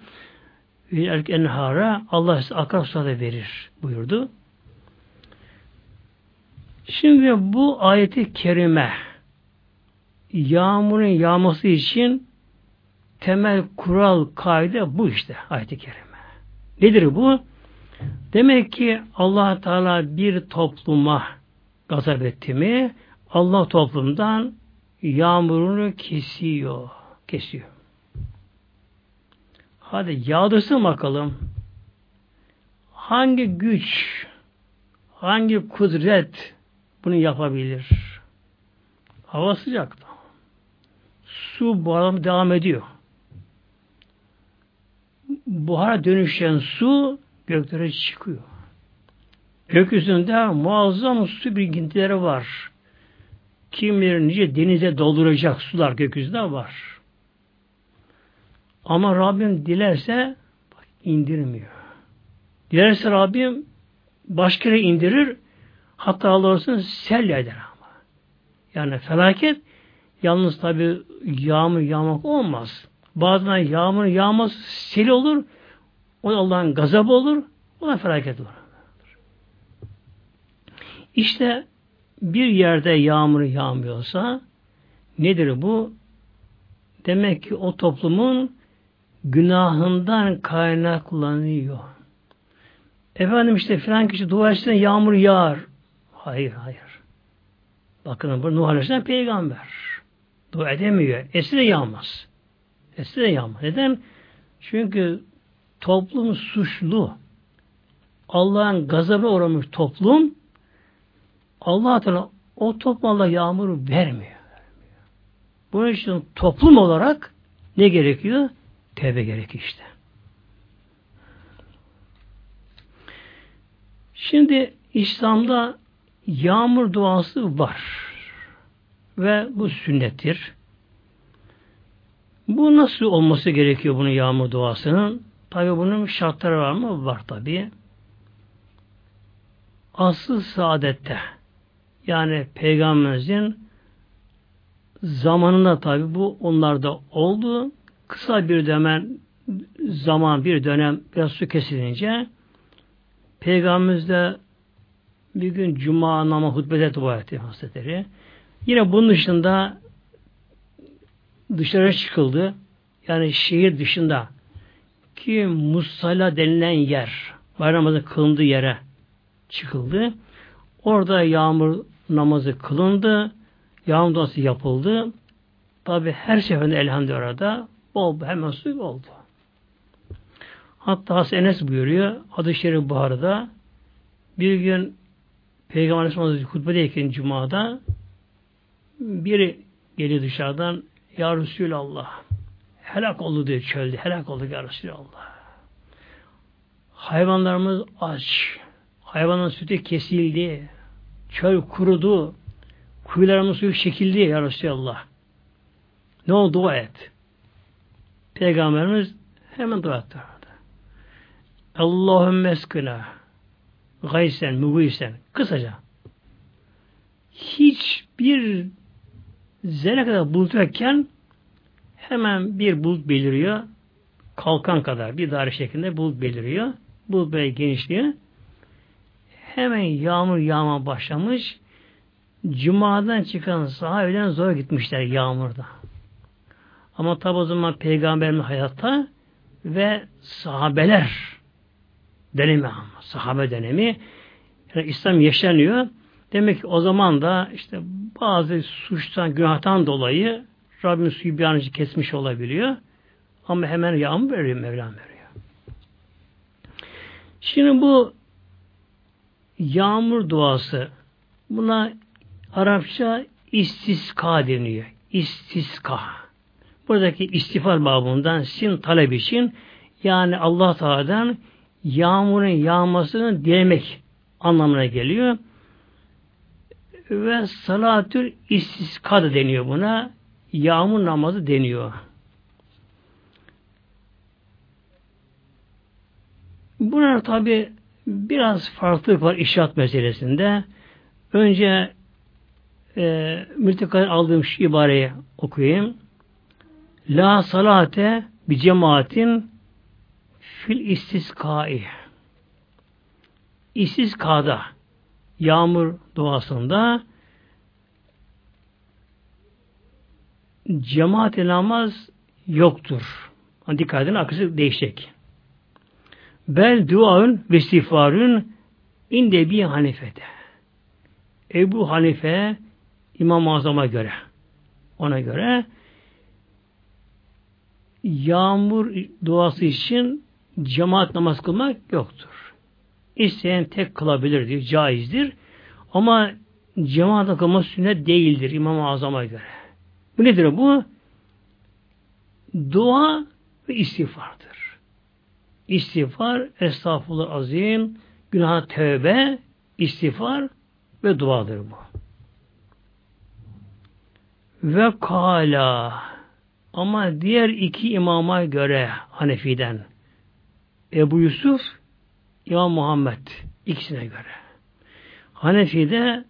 Ve enhara Allah size akar da verir buyurdu. Şimdi bu ayeti kerime yağmurun yağması için temel kural kaide bu işte ayeti kerime. Nedir bu? Demek ki allah Teala bir topluma gazap etti mi Allah toplumdan yağmurunu kesiyor. Kesiyor. Hadi yağdırsın bakalım. Hangi güç, hangi kudret bunu yapabilir? Hava sıcak. Su buharım devam ediyor. Buhara dönüşen su göklere çıkıyor. Gökyüzünde muazzam su birikintileri var. Kim bilir nice denize dolduracak sular gökyüzünde var. Ama Rabbim dilerse bak, indirmiyor. Dilerse Rabbim başka yere indirir olsun sel eder ama. Yani felaket yalnız tabi yağmur yağmak olmaz. Bazen yağmur yağmaz sel olur. O Allah'ın gazabı olur. O da felaket olur. İşte bir yerde yağmur yağmıyorsa nedir bu? Demek ki o toplumun günahından kaynaklanıyor. Efendim işte filan kişi dua etsin yağmur yağar. Hayır, hayır. Bakın bu Nuh Aleyhisselam peygamber. Dua edemiyor. Esi de yağmaz. Esi de yağmaz. Neden? Çünkü toplum suçlu. Allah'ın gazabına uğramış toplum Allah Teala o toplumda yağmur vermiyor. Bunun için toplum olarak ne gerekiyor? Tevbe gerekiyor işte. Şimdi İslam'da yağmur duası var. Ve bu sünnettir. Bu nasıl olması gerekiyor bunun yağmur duasının? Tabi bunun şartları var mı? Var tabi. Asıl saadette yani Peygamberimizin zamanında tabi bu onlarda oldu. Kısa bir dönem zaman bir dönem biraz su kesilince Peygamberimiz de bir gün Cuma namı hutbede dua etti. Yine bunun dışında dışarı çıkıldı. Yani şehir dışında ki Musalla denilen yer bayramımızın kılındığı yere çıkıldı. Orada yağmur namazı kılındı. Yağmur duası yapıldı. Tabi her seferinde elhamdülillah orada bol hemen su oldu. Hatta Hasan Enes buyuruyor. Adı Şerif Bahar'da bir gün Peygamber Aleyhisselam hutbedeyken Cuma'da biri geliyor dışarıdan Ya Resulallah helak oldu diyor çölde. Helak oldu Ya Resulallah. Hayvanlarımız aç. Hayvanın sütü kesildi. Çöl kurudu. Kuyularımız suyu çekildi ya Resulallah. Ne oldu dua et. Peygamberimiz hemen dua etti. Allahümme eskına gaysen, muguysen. Kısaca. Hiçbir zerre kadar bulut yokken hemen bir bulut beliriyor. Kalkan kadar bir daire şeklinde bulut beliriyor. Bulut böyle genişliyor. Hemen yağmur yağma başlamış. Cuma'dan çıkan sahabeden zor gitmişler yağmurda. Ama tabi o zaman peygamberimiz hayatta ve sahabeler dönemi ama sahabe dönemi yani İslam yaşanıyor. Demek ki o zaman da işte bazı suçtan, günahtan dolayı Rabbim suyu bir an önce kesmiş olabiliyor. Ama hemen yağmur veriyor, Mevlam veriyor. Şimdi bu yağmur duası buna Arapça istiska deniyor. İstiska. Buradaki istifal babından sin talep için yani Allah Teala'dan yağmurun yağmasını dilemek anlamına geliyor. Ve salatül istiska da deniyor buna. Yağmur namazı deniyor. Bunlar tabi biraz farklılık var işaret meselesinde. Önce e, mültekadan aldığım şu ibareyi okuyayım. La salate bi cemaatin fil istiskai. İstiskada yağmur doğasında cemaat namaz yoktur. Dikkat edin akısı değişecek. Bel duaun ve istiğfarun inde bir hanifede. Ebu Hanife İmam-ı Azam'a göre ona göre yağmur duası için cemaat namaz kılmak yoktur. İsteyen tek kılabilir diyor, caizdir. Ama cemaat kılmak sünnet değildir İmam-ı Azam'a göre. Bu nedir bu? Dua ve istiğfardır. İstiğfar, estağfurullah azim, günah tövbe, istiğfar ve duadır bu. Ve kala ama diğer iki imama göre Hanefi'den Ebu Yusuf İmam Muhammed ikisine göre. Hanefi'de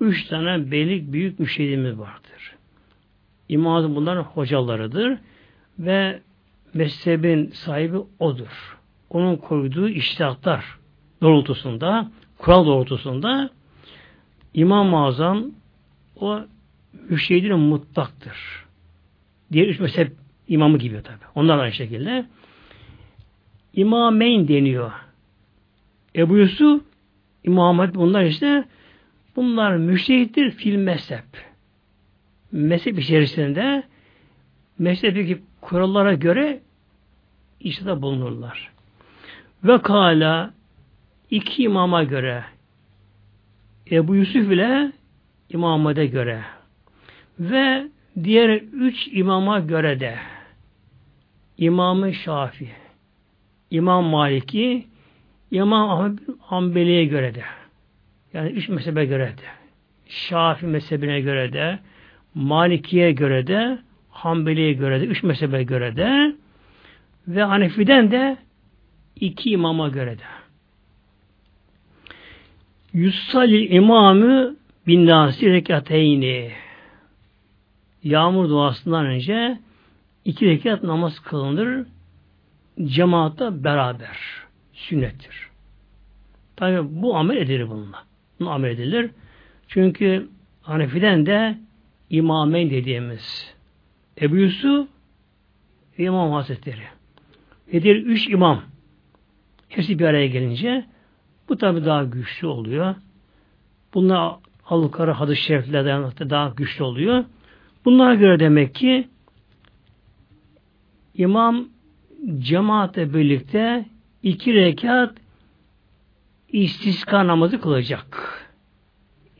üç tane belik büyük müşehidimiz vardır. İmam bunların hocalarıdır ve mezhebin sahibi odur. Onun koyduğu iştihatlar doğrultusunda, kural doğrultusunda İmam-ı Azam o müşehidin mutlaktır. Diğer üç mezhep imamı gibi tabi. Onlar aynı şekilde. İmameyn deniyor. Ebu Yusuf, İmam bunlar işte bunlar müştehittir fil mezhep. Mezhep içerisinde mezhebi kurallara göre işte bulunurlar. Ve kala iki imama göre Ebu Yusuf ile İmam göre ve diğer üç imama göre de İmam-ı Şafi, İmam Maliki, İmam Hanbeli'ye göre de yani üç mezhebe göre de Şafi mezhebine göre de Maliki'ye göre de Hanbeli'ye göre de üç mezhebe göre de ve Hanefi'den de iki imama göre de. Yussalil imamı bin nasi rekateyni. Yağmur duasından önce iki rekat namaz kılınır. Cemaatle beraber. Sünnettir. Tabi bu amel edilir bununla. Bunu amel edilir. Çünkü Hanefi'den de imameyn dediğimiz Ebu Yusuf İmam Hazretleri. Nedir? Üç imam. Hepsi bir araya gelince bu tabi daha güçlü oluyor. Bunlar al hadis-i şeriflerden daha güçlü oluyor. Bunlara göre demek ki imam cemaatle birlikte iki rekat istiska namazı kılacak.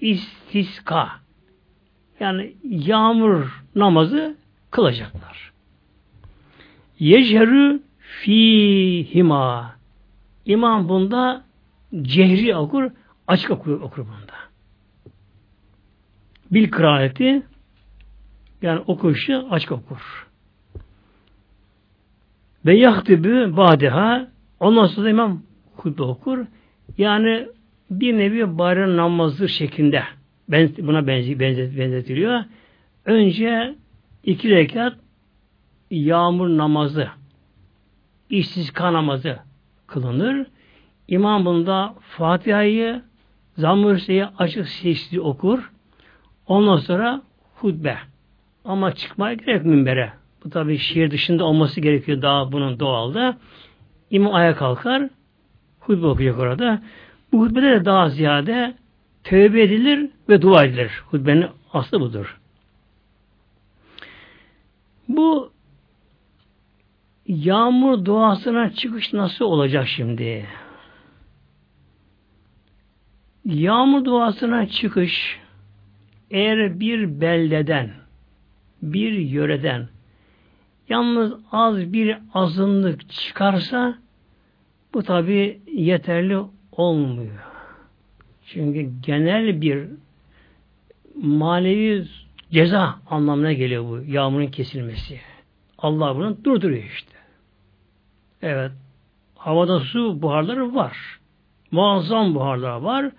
İstiska. Yani yağmur namazı kılacaklar. Yecerü fihima. İmam bunda cehri okur, açık okur, okur bunda. Bil kıraati yani okuyuşu açık okur. Ve yahtibü badeha ondan sonra imam hutbe okur. Yani bir nevi bayram namazı şeklinde ben, buna benzi, benzet, benzetiliyor. Önce iki rekat yağmur namazı işsizka namazı kılınır. İmam bunda Fatiha'yı Zammürse'yi açık sesli okur. Ondan sonra hutbe. Ama çıkmaya gerek minbere. Bu tabi şiir dışında olması gerekiyor daha bunun doğalda. İmam ayağa kalkar. Hutbe okuyacak orada. Bu hutbede de daha ziyade tövbe edilir ve dua edilir. Hutbenin aslı budur. Bu yağmur duasına çıkış nasıl olacak şimdi? Yağmur duasına çıkış eğer bir beldeden, bir yöreden yalnız az bir azınlık çıkarsa bu tabi yeterli olmuyor. Çünkü genel bir manevi ceza anlamına geliyor bu yağmurun kesilmesi. Allah bunu durduruyor işte. Evet. Havada su buharları var. Muazzam buharlar var.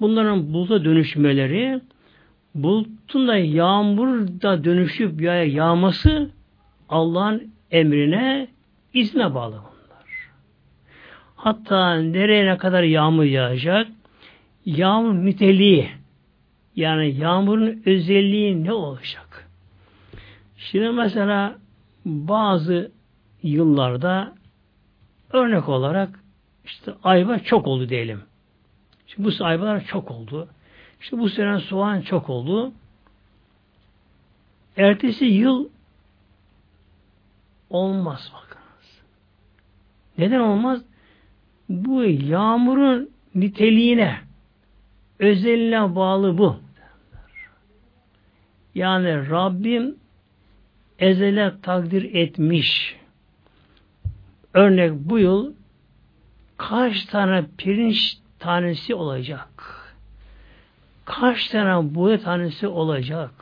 Bunların buluta dönüşmeleri bulutun da yağmur dönüşüp yağ yağması Allah'ın emrine izne bağlı bunlar. Hatta nereye ne kadar yağmur yağacak yağmur niteliği yani yağmurun özelliği ne olacak? Şimdi mesela bazı yıllarda örnek olarak işte ayva çok oldu diyelim. Şimdi bu ayvalar çok oldu. İşte bu sene soğan çok oldu. Ertesi yıl olmaz bakınız. Neden olmaz? Bu yağmurun niteliğine özelliğine bağlı bu. Yani Rabbim ezele takdir etmiş. Örnek bu yıl kaç tane pirinç tanesi olacak? Kaç tane buğday tanesi olacak?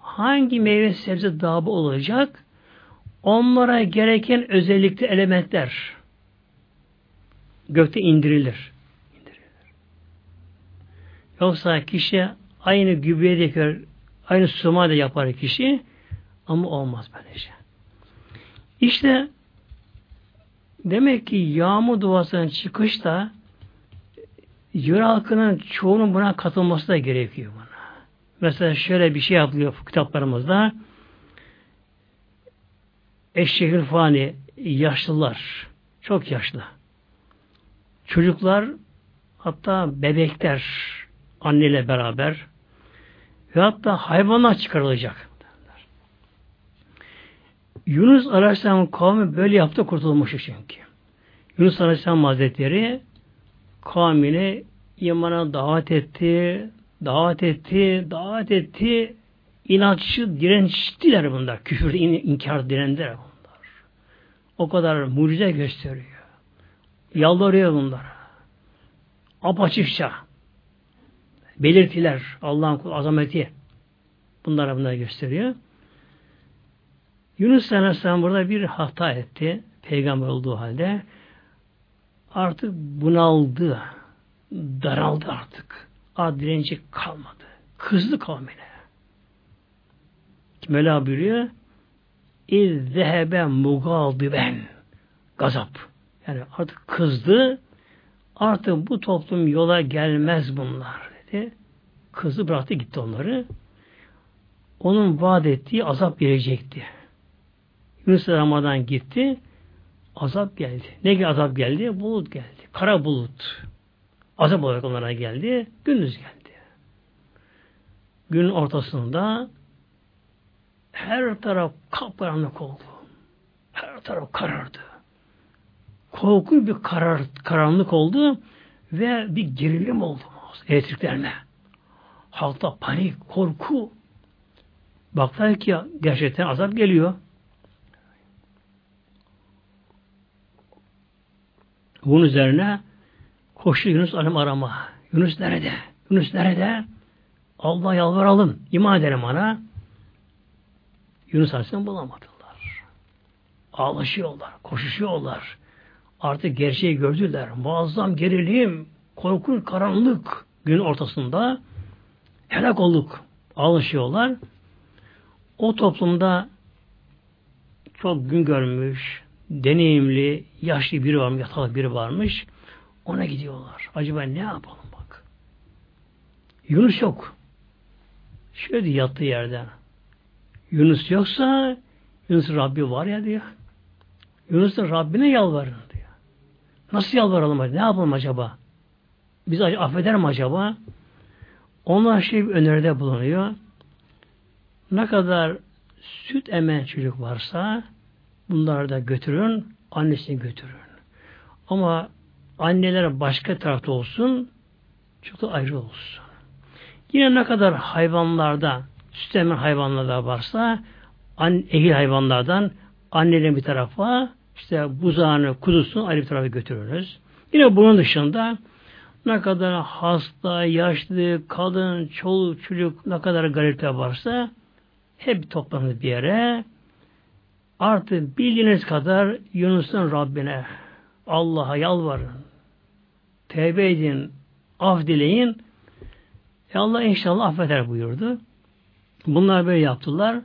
Hangi meyve sebze dabı olacak? Onlara gereken özellikli elementler gökte indirilir. indirilir. Yoksa kişi aynı gübreye de aynı suma da yapar kişi ama olmaz böylece. Şey. İşte demek ki yağmur duasının çıkışta yöre halkının çoğunun buna katılması da gerekiyor buna. Mesela şöyle bir şey yapılıyor kitaplarımızda. Eşşehir fani yaşlılar, çok yaşlı. Çocuklar hatta bebekler anneyle beraber ve hatta hayvanlar çıkarılacak. Yunus Aleyhisselam kavmi böyle yaptı kurtulmuştu çünkü. Yunus Aleyhisselam Hazretleri kavmini imana davet etti, davet etti, davet etti. İnatçı, dirençtiler bunlar. Küfürde in, inkar direndiler. O kadar mucize gösteriyor. Yalvarıyor bunlara. Apaçıkça. Belirtiler. Allah'ın azameti. Bunlara bunları gösteriyor. Yunus Aleyhisselam burada bir hata etti. Peygamber olduğu halde artık bunaldı. Daraldı artık. Direnci kalmadı. Kızdı kavmine. Mela buyuruyor İz zehebe ben gazap. Yani artık kızdı. Artık bu toplum yola gelmez bunlar dedi. Kızı bıraktı gitti onları. Onun vaat ettiği azap gelecekti. Yunus Ramazan gitti. Azap geldi. Ne gibi azap geldi? Bulut geldi. Kara bulut. Azap olarak onlara geldi. Gündüz geldi. Günün ortasında her taraf kapkaranlık oldu. Her taraf karardı. Korkunç bir karar, karanlık oldu ve bir gerilim oldu elektriklerine. Halkta panik, korku. Baktılar ki gerçekten azap geliyor. Bunun üzerine koştu Yunus Alem arama. Yunus nerede? Yunus nerede? Allah yalvaralım. İman edelim ona. Yunus Aleyhisselam bulamadılar. Ağlaşıyorlar, koşuşuyorlar. Artık gerçeği gördüler. Muazzam gerilim, korkunç karanlık gün ortasında helak olduk. Ağlaşıyorlar. O toplumda çok gün görmüş, deneyimli, yaşlı biri varmış, yatalak biri varmış. Ona gidiyorlar. Acaba ne yapalım bak. Yunus yok. Şöyle yattığı yerden. Yunus yoksa Yunus Rabbi var ya diyor. Yunus'un Rabbine yalvarın diyor. Nasıl yalvaralım? Ne yapalım acaba? Biz affeder mi acaba? Onlar şey bir öneride bulunuyor. Ne kadar süt emen çocuk varsa bunları da götürün, annesini götürün. Ama anneler başka tarafta olsun, çok da ayrı olsun. Yine ne kadar hayvanlarda, süt emen hayvanlarda varsa, an, ehil hayvanlardan annelerin bir tarafa, işte buzağını, kuzusunu ayrı bir tarafa götürürüz. Yine bunun dışında ne kadar hasta, yaşlı, kadın, çoluk, çocuk ne kadar garipte varsa hep toplanır bir yere. Artık bildiğiniz kadar Yunus'un Rabbine Allah'a yalvarın. Tevbe edin, af dileyin. E Allah inşallah affeder buyurdu. Bunlar böyle yaptılar.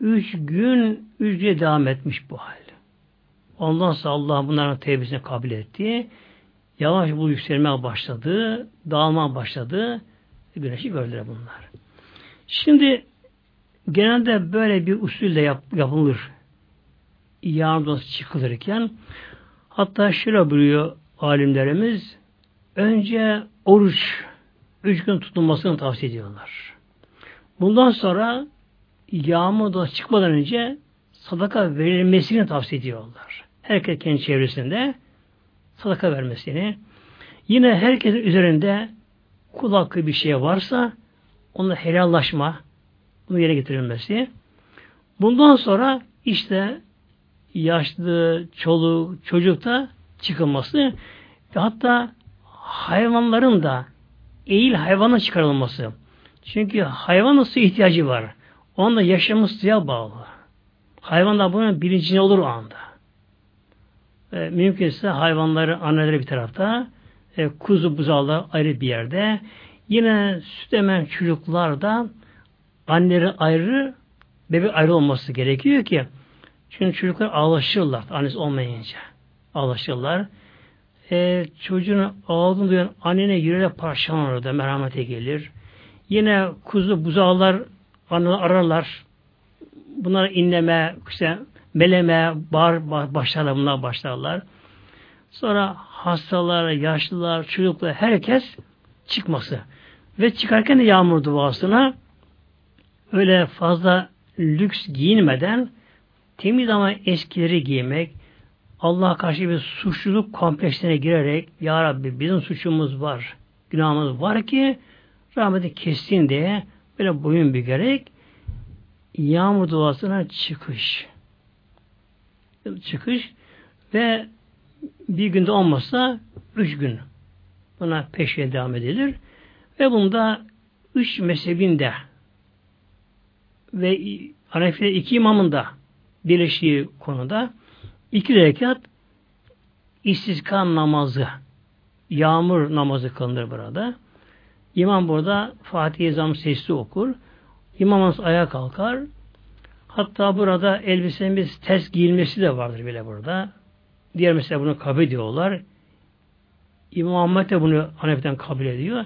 Üç gün, gün devam etmiş bu hal. Ondan sonra Allah bunların tevbesini kabul etti. Yavaş bu yükselmeye başladı, dağılmaya başladı. Güneşi gördüler bunlar. Şimdi genelde böyle bir usulle yap, yapılır. Yağmur çıkılırken hatta şöyle buyuruyor alimlerimiz önce oruç üç gün tutulmasını tavsiye ediyorlar. Bundan sonra yağmur da çıkmadan önce sadaka verilmesini tavsiye ediyorlar. Herkes kendi çevresinde sadaka vermesini. Yine herkesin üzerinde kul hakkı bir şey varsa onunla helallaşma, bunu yere getirilmesi. Bundan sonra işte yaşlı, çoluk, çocukta çıkılması ve hatta hayvanların da eğil hayvana çıkarılması. Çünkü hayvanın su ihtiyacı var. Onun da yaşamı suya bağlı. Hayvan da bunun bilincinde olur o anda. E, mümkünse hayvanları, anneleri bir tarafta, e, kuzu buzağlar ayrı bir yerde. Yine süt emen çocuklar da anneleri ayrı, bebek ayrı olması gerekiyor ki çünkü çocuklar ağlaşırlar annesi olmayınca. Ağlaşırlar. E, çocuğun ağladığını duyan annene yüreğe parçalanır orada merhamete gelir. Yine kuzu buzağlar ararlar. Bunlar inleme, işte meleme, bar başlarlar bunlar başlarlar. Sonra hastalar, yaşlılar, çocuklar, herkes çıkması. Ve çıkarken de yağmur duasına öyle fazla lüks giyinmeden temiz ama eskileri giymek, Allah'a karşı bir suçluluk kompleksine girerek Ya Rabbi bizim suçumuz var, günahımız var ki rahmeti kessin diye böyle boyun bükerek yağmur duasına çıkış çıkış ve bir günde olmazsa üç gün buna peşe devam edilir. Ve bunda üç mezhebinde ve Hanefi'de iki imamın da birleştiği konuda iki rekat istiskan namazı yağmur namazı kılınır burada. İmam burada Fatih-i Zam sesli okur. İmamımız ayağa kalkar. Hatta burada elbisemiz ters giyilmesi de vardır bile burada. Diğer mesela bunu kabul ediyorlar. İmam Ahmet de bunu Hanefi'den kabul ediyor.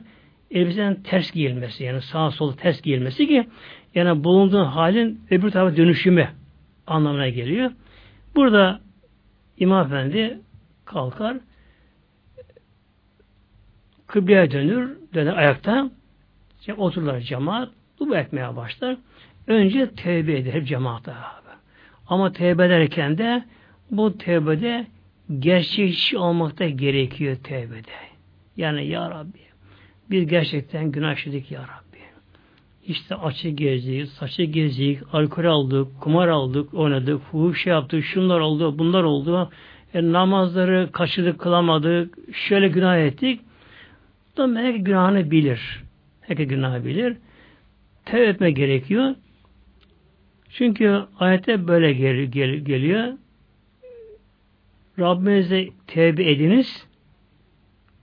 Elbisenin ters giyilmesi yani sağ sol ters giyilmesi ki yani bulunduğun halin öbür tarafa dönüşümü anlamına geliyor. Burada İmam Efendi kalkar kıbleye dönür, döner ayakta işte otururlar cemaat, dua etmeye başlar. Önce tevbe eder hep cemaatta abi. Ama tevbe ederken de bu tevbede gerçekçi olmakta gerekiyor tevbede. Yani Ya Rabbi bir gerçekten günah işledik ya Rabbi. İşte açı gezdik, saçı gezdik, alkol aldık, kumar aldık, oynadık, fuhuş yaptık, şunlar oldu, bunlar oldu. E, namazları kaçırdık, kılamadık, şöyle günah ettik. Da melek günahını bilir. Herkes günahı bilir. Tevbe etme gerekiyor. Çünkü ayette böyle gel, gel, geliyor. Rabbinize tevbe ediniz.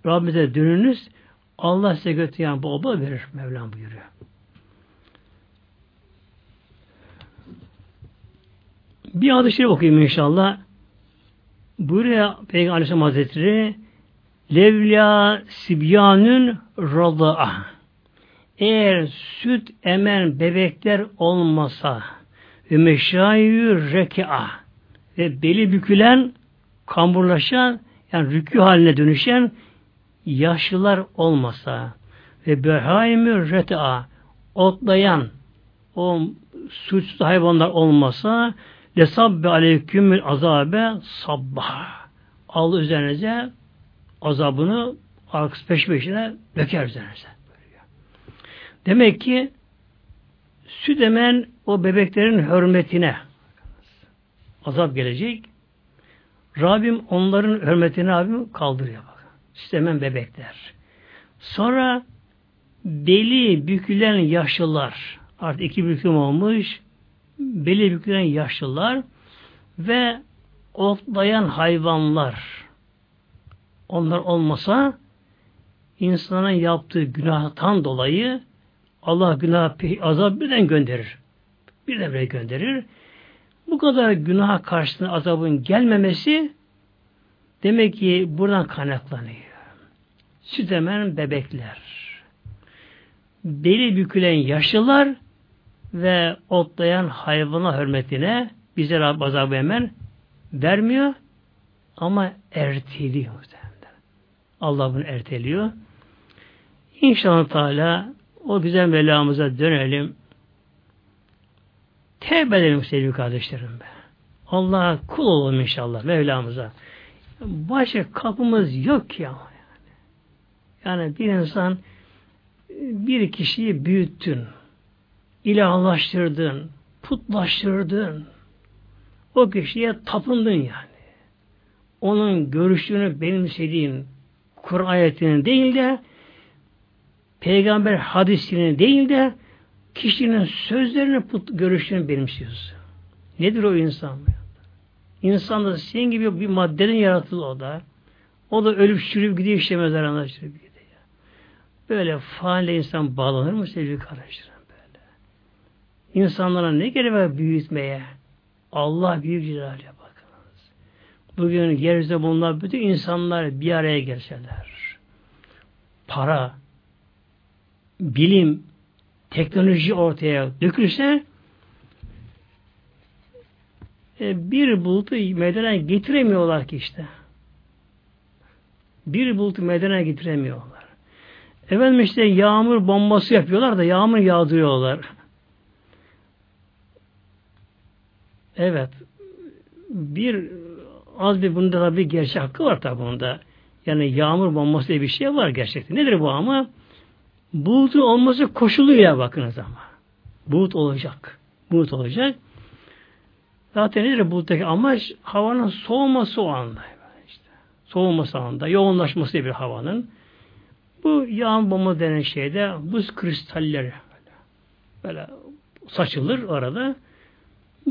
Rabbinize dönünüz. Allah size götüren baba verir. Mevlam buyuruyor. Bir hadis-i şerif okuyayım inşallah. Buraya Peygamber Aleyhisselam Hazretleri Levla Sibyanün Rada'a. Eğer süt emen bebekler olmasa ve meşayü reka ve beli bükülen kamburlaşan yani rükü haline dönüşen yaşlılar olmasa ve behaimü reta otlayan o suçsuz hayvanlar olmasa lesabbe aleykümül azabe sabbah Allah üzerinize azabını arkası peş peşine döker üzerinize. Demek ki süt emen o bebeklerin hürmetine azap gelecek. Rabbim onların hürmetini Rabbim kaldırıyor bak. Süt emen bebekler. Sonra beli bükülen yaşlılar artık iki büküm olmuş beli bükülen yaşlılar ve otlayan hayvanlar onlar olmasa insanın yaptığı günahtan dolayı Allah günah azap birden gönderir. Birden bire gönderir. Bu kadar günah karşısında azabın gelmemesi demek ki buradan kaynaklanıyor. Süt emen bebekler. Beli bükülen yaşlılar ve otlayan hayvana hürmetine bize Rabb azabı hemen vermiyor ama erteliyor. Allah bunu erteliyor. İnşallah Teala o güzel Mevlamıza dönelim. Tevbe edelim sevgili kardeşlerim be. Allah'a kul olalım inşallah Mevlamıza. Başka kapımız yok ki ama yani. Yani bir insan bir kişiyi büyüttün, ilahlaştırdın, putlaştırdın, o kişiye tapındın yani. Onun görüşünü benimsediğin Kur'an ayetinin değil de peygamber hadisinin değil de kişinin sözlerini put, görüşünü benimsiyorsun. Nedir o insan? İnsan da senin gibi bir maddeden yaratıldı o da. O da ölüp çürüp gidiyor işte mezarına çürüp gidiyor. Böyle faale insan bağlanır mı sevgili kardeşlerim böyle? İnsanlara ne gerek var büyütmeye? Allah büyük bakınız. Bugün yeryüzünde bulunan bütün insanlar bir araya gelseler. Para, bilim, teknoloji ortaya dökülse e, bir bulutu meydana getiremiyorlar ki işte. Bir bulutu meydana getiremiyorlar. Efendim işte yağmur bombası yapıyorlar da yağmur yağdırıyorlar. Evet. Bir az bir bunda tabi gerçek hakkı var tabi bunda. Yani yağmur bombası diye bir şey var gerçekten. Nedir bu ama? Bulutun olması koşuluyor bakınız ama. Bulut olacak. Bulut olacak. Zaten nedir buluttaki amaç? Havanın soğuması o anda. İşte. Soğuması anda, yoğunlaşması bir havanın. Bu yağın bomba denen şeyde buz kristalleri böyle, böyle saçılır arada.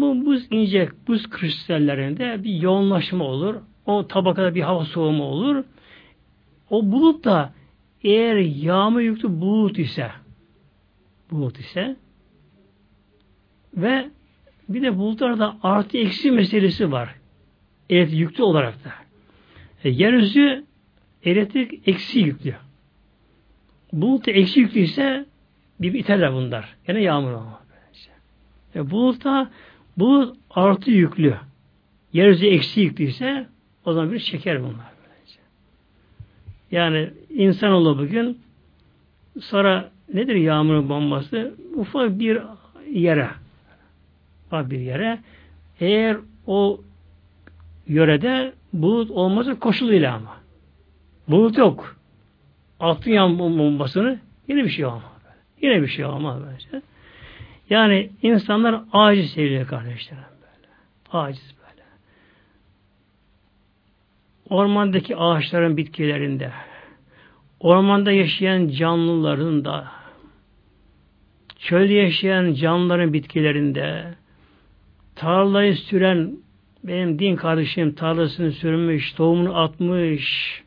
Bu buz ince buz kristallerinde bir yoğunlaşma olur. O tabakada bir hava soğumu olur. O bulut da eğer yağmur yüklü bulut ise bulut ise ve bir de bulutlarda artı eksi meselesi var. Elektrik yüklü olarak da. E, yeryüzü elektrik eksi yüklü. Bulut eksi yüklü ise bir iterler bunlar. Yani yağmur olma. E, bulutta bulut artı yüklü. Yeryüzü eksi yüklü ise o zaman bir şeker bunlar. Yani insanoğlu bugün sonra nedir yağmurun bombası? Ufak bir yere ufak bir yere eğer o yörede bulut olması koşuluyla ama. Bulut yok. Attın yan bombasını yine bir şey olmaz. Yine bir şey olmaz bence. Yani insanlar aciz seviyor kardeşlerim böyle. Aciz böyle. Ormandaki ağaçların bitkilerinde, ormanda yaşayan canlıların da, çölde yaşayan canlıların bitkilerinde, tarlayı süren benim din kardeşim tarlasını sürmüş, tohumunu atmış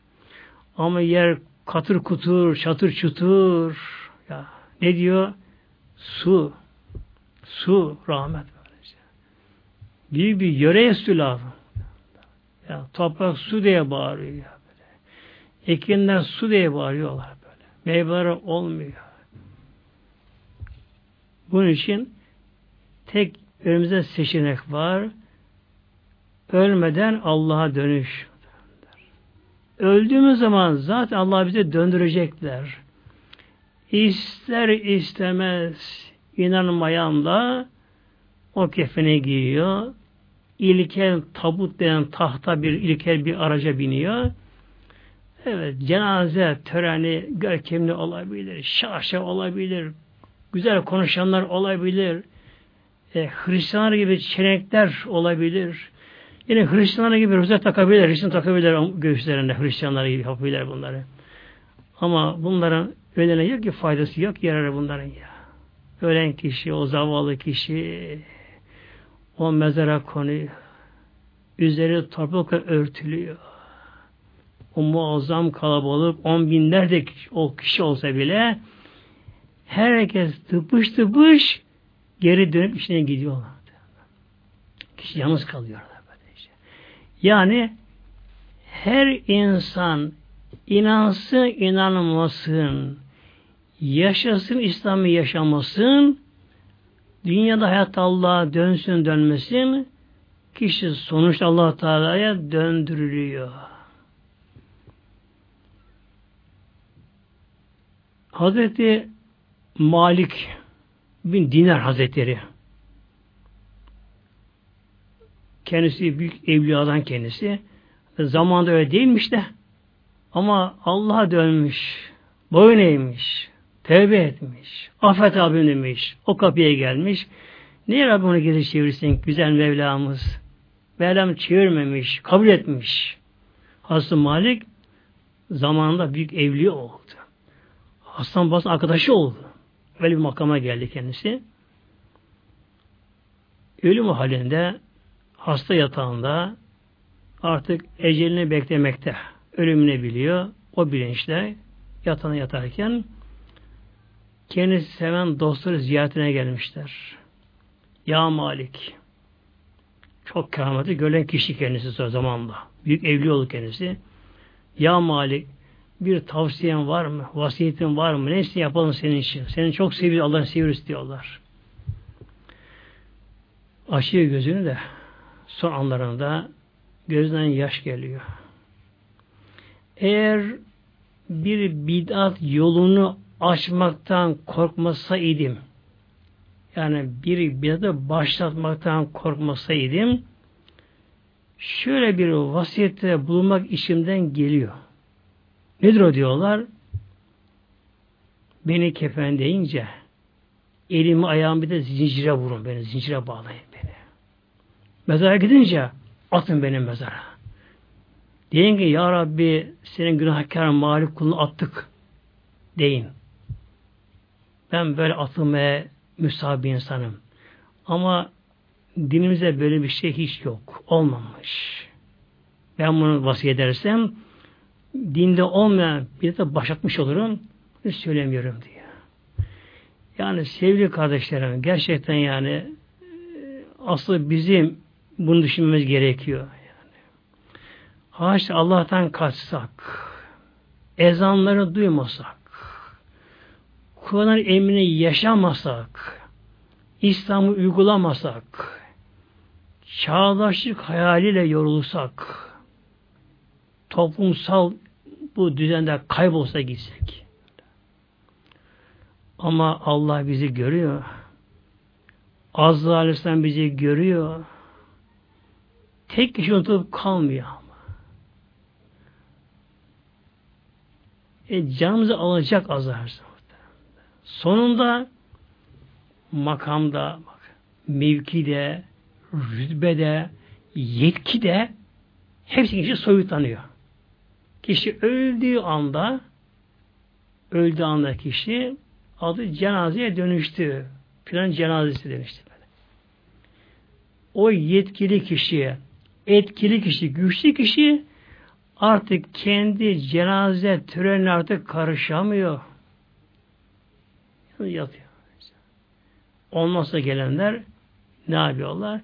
ama yer katır kutur, çatır çutur. Ya ne diyor? Su. Su rahmet böylece. Büyük bir su lazım. Ya, toprak su diye bağırıyor ya böyle. Ekinler su diye bağırıyorlar böyle. Meyveler olmuyor. Bunun için tek önümüzde seçenek var. Ölmeden Allah'a dönüş. Öldüğümüz zaman zaten Allah bize döndürecekler. İster istemez inanmayan da o kefene giyiyor. İlkel tabut denen tahta bir ilkel bir araca biniyor. Evet, cenaze töreni görkemli olabilir, şaşa olabilir, güzel konuşanlar olabilir, e, Hristiyanlar gibi çenekler olabilir, yine Hristiyanlar gibi rozet takabilir, Hristiyan takabilir göğüslerinde, Hristiyanlar gibi yapabilir bunları. Ama bunların ölene yok ki faydası yok, yararı bunların ya. Ölen kişi, o zavallı kişi o mezara konuyor. Üzeri toprakla örtülüyor. O muazzam kalabalık on binlerce o kişi olsa bile herkes tıpış tıpış geri dönüp işine gidiyorlar. Kişi yalnız kalıyor. Yani her insan inansın, inanmasın, yaşasın, İslam'ı yaşamasın, dünyada hayat Allah'a dönsün, dönmesin, kişi sonuçta allah Teala'ya döndürülüyor. Hazreti Malik bin Dinar Hazretleri kendisi büyük evliyadan kendisi zamanda öyle değilmiş de ama Allah'a dönmüş boyun eğmiş tevbe etmiş affet abim demiş o kapıya gelmiş niye Rabbim onu geri çevirsin güzel Mevlamız Mevlam çevirmemiş kabul etmiş Hazreti Malik zamanında büyük evli oldu Hasan Basın arkadaşı oldu Böyle bir makama geldi kendisi. Ölüm halinde hasta yatağında artık ecelini beklemekte. Ölümünü biliyor. O bilinçle yatağına yatarken kendisi seven dostları ziyaretine gelmişler. Ya Malik çok kâmeti gören kişi kendisi o zamanla. Büyük evli oldu kendisi. Ya Malik bir tavsiyen var mı? Vasiyetin var mı? Neyse yapalım senin için. Seni çok seviyor, Allah'ın seviyoruz diyorlar. Açıyor gözünü de son anlarında gözden yaş geliyor. Eğer bir bid'at yolunu açmaktan korkmasaydım yani bir bid'atı başlatmaktan korkmasaydım şöyle bir vasiyette bulunmak işimden geliyor. Nedir o diyorlar? Beni kefen deyince elimi ayağımı bir de zincire vurun beni. Zincire bağlayın beni. Mezara gidince atın beni mezara. Deyin ki Ya Rabbi senin günahkar mağlup kulunu attık. Deyin. Ben böyle atılmaya müsabi insanım. Ama dinimize böyle bir şey hiç yok. Olmamış. Ben bunu vasiyet edersem dinde olmayan bir de başlatmış olurum. Hiç söylemiyorum diye. Yani sevgili kardeşlerim gerçekten yani e, aslı bizim bunu düşünmemiz gerekiyor. Yani. Haşa Allah'tan kaçsak, ezanları duymasak, Kur'an'ın emrini yaşamasak, İslam'ı uygulamasak, çağdaşlık hayaliyle yorulsak, toplumsal bu düzende kaybolsa gitsek. Ama Allah bizi görüyor. Azza Aleyhisselam bizi görüyor. Tek kişi unutup kalmıyor ama. e, canımızı alacak azar. Sonunda makamda, bak, mevkide, rütbede, yetkide hepsi kişi soyutlanıyor. Kişi öldüğü anda öldüğü anda kişi adı cenazeye dönüştü. Filan cenazesi. Böyle. O yetkili kişiye, etkili kişi, güçlü kişi artık kendi cenaze törenine artık karışamıyor. Yatıyor. Olmazsa gelenler ne yapıyorlar?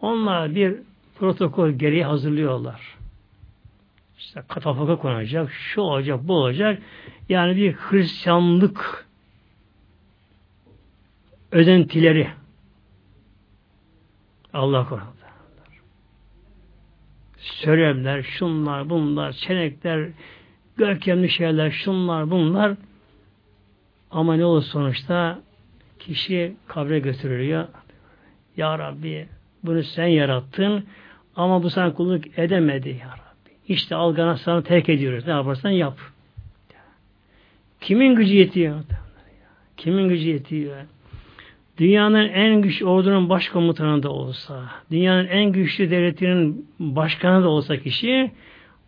Onlar bir protokol gereği hazırlıyorlar. İşte katafaka konacak, şu olacak, bu olacak. Yani bir Hristiyanlık özentileri Allah korudu. Söylemler, şunlar, bunlar, çenekler, görkemli şeyler, şunlar, bunlar ama ne olur sonuçta kişi kabre götürülüyor. Ya Rabbi bunu sen yarattın ama bu sana kulluk edemedi ya Rabbi. İşte algana sana terk ediyoruz. Ne yaparsan yap. Kimin gücü yetiyor? Kimin gücü yetiyor? Dünyanın en güçlü ordunun başkomutanı da olsa, dünyanın en güçlü devletinin başkanı da olsa kişi,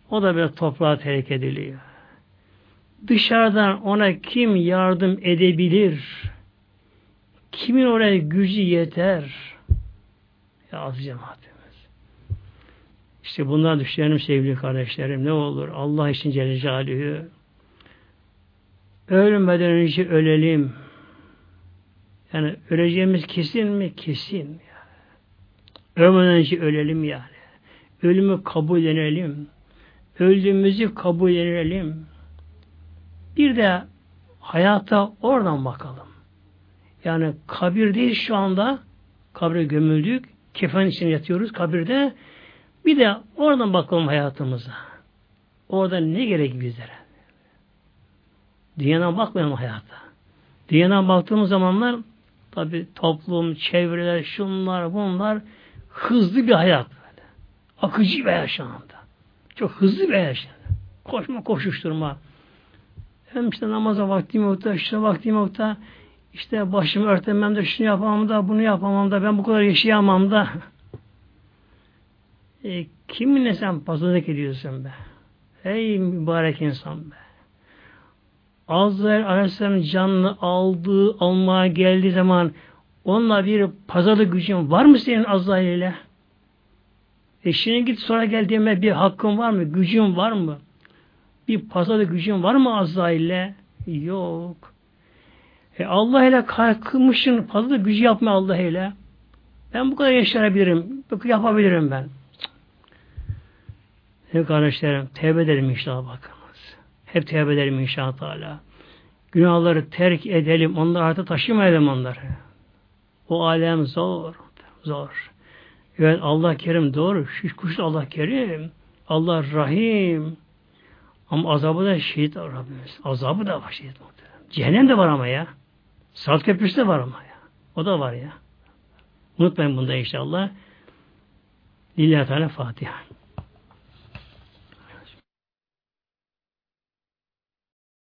o da böyle toprağa terk ediliyor. Dışarıdan ona kim yardım edebilir? Kimin oraya gücü yeter? Ya az cemaatimiz. İşte bunlar düşünelim sevgili kardeşlerim. Ne olur Allah için Celle Celaluhu ölmeden önce ölelim. Yani öleceğimiz kesin mi? Kesin. Yani. Ölmeden önce ölelim yani. Ölümü kabul edelim. Öldüğümüzü kabul edelim. Bir de hayata oradan bakalım. Yani kabir değil şu anda kabre gömüldük. Kefen için yatıyoruz kabirde. Bir de oradan bakalım hayatımıza. Orada ne gerek bizlere? Dünyadan bakmayalım hayata. Dünyadan baktığımız zamanlar tabi toplum, çevreler, şunlar, bunlar hızlı bir hayat böyle. Akıcı bir hayat şu anda. Çok hızlı bir hayat. Koşma, koşuşturma. Hem işte namaza vaktim yok da, işte vaktim yok da, işte başımı örtemem de, şunu yapamam da, bunu yapamam da, ben bu kadar yaşayamam da. E, kiminle sen pazarlık ediyorsun be? Ey mübarek insan be. Azrail Aleyhisselam canını aldığı, almaya geldiği zaman onunla bir pazarlık gücün var mı senin Azrail ile? E şimdi git sonra gel deme bir hakkın var mı? Gücün var mı? Bir pazarlık gücün var mı Azrail ile? Yok. E Allah ile kalkmışsın fazla gücü yapma Allah ile. Ben bu kadar yaşayabilirim. Yapabilirim ben. Ne kardeşlerim, tevbe edelim inşallah bakınız. Hep tevbe edelim inşallah Teala. Günahları terk edelim, onları artık taşımayalım onları. O alem zor, zor. Evet Allah Kerim doğru, şu kuş Allah Kerim, Allah Rahim. Ama azabı da şehit Rabbimiz. Azabı da var şehit muhtemelen. Cehennem de var ama ya. Saat köprüsü de var ama ya. O da var ya. Unutmayın bunda inşallah. Lillahi Teala Fatiha.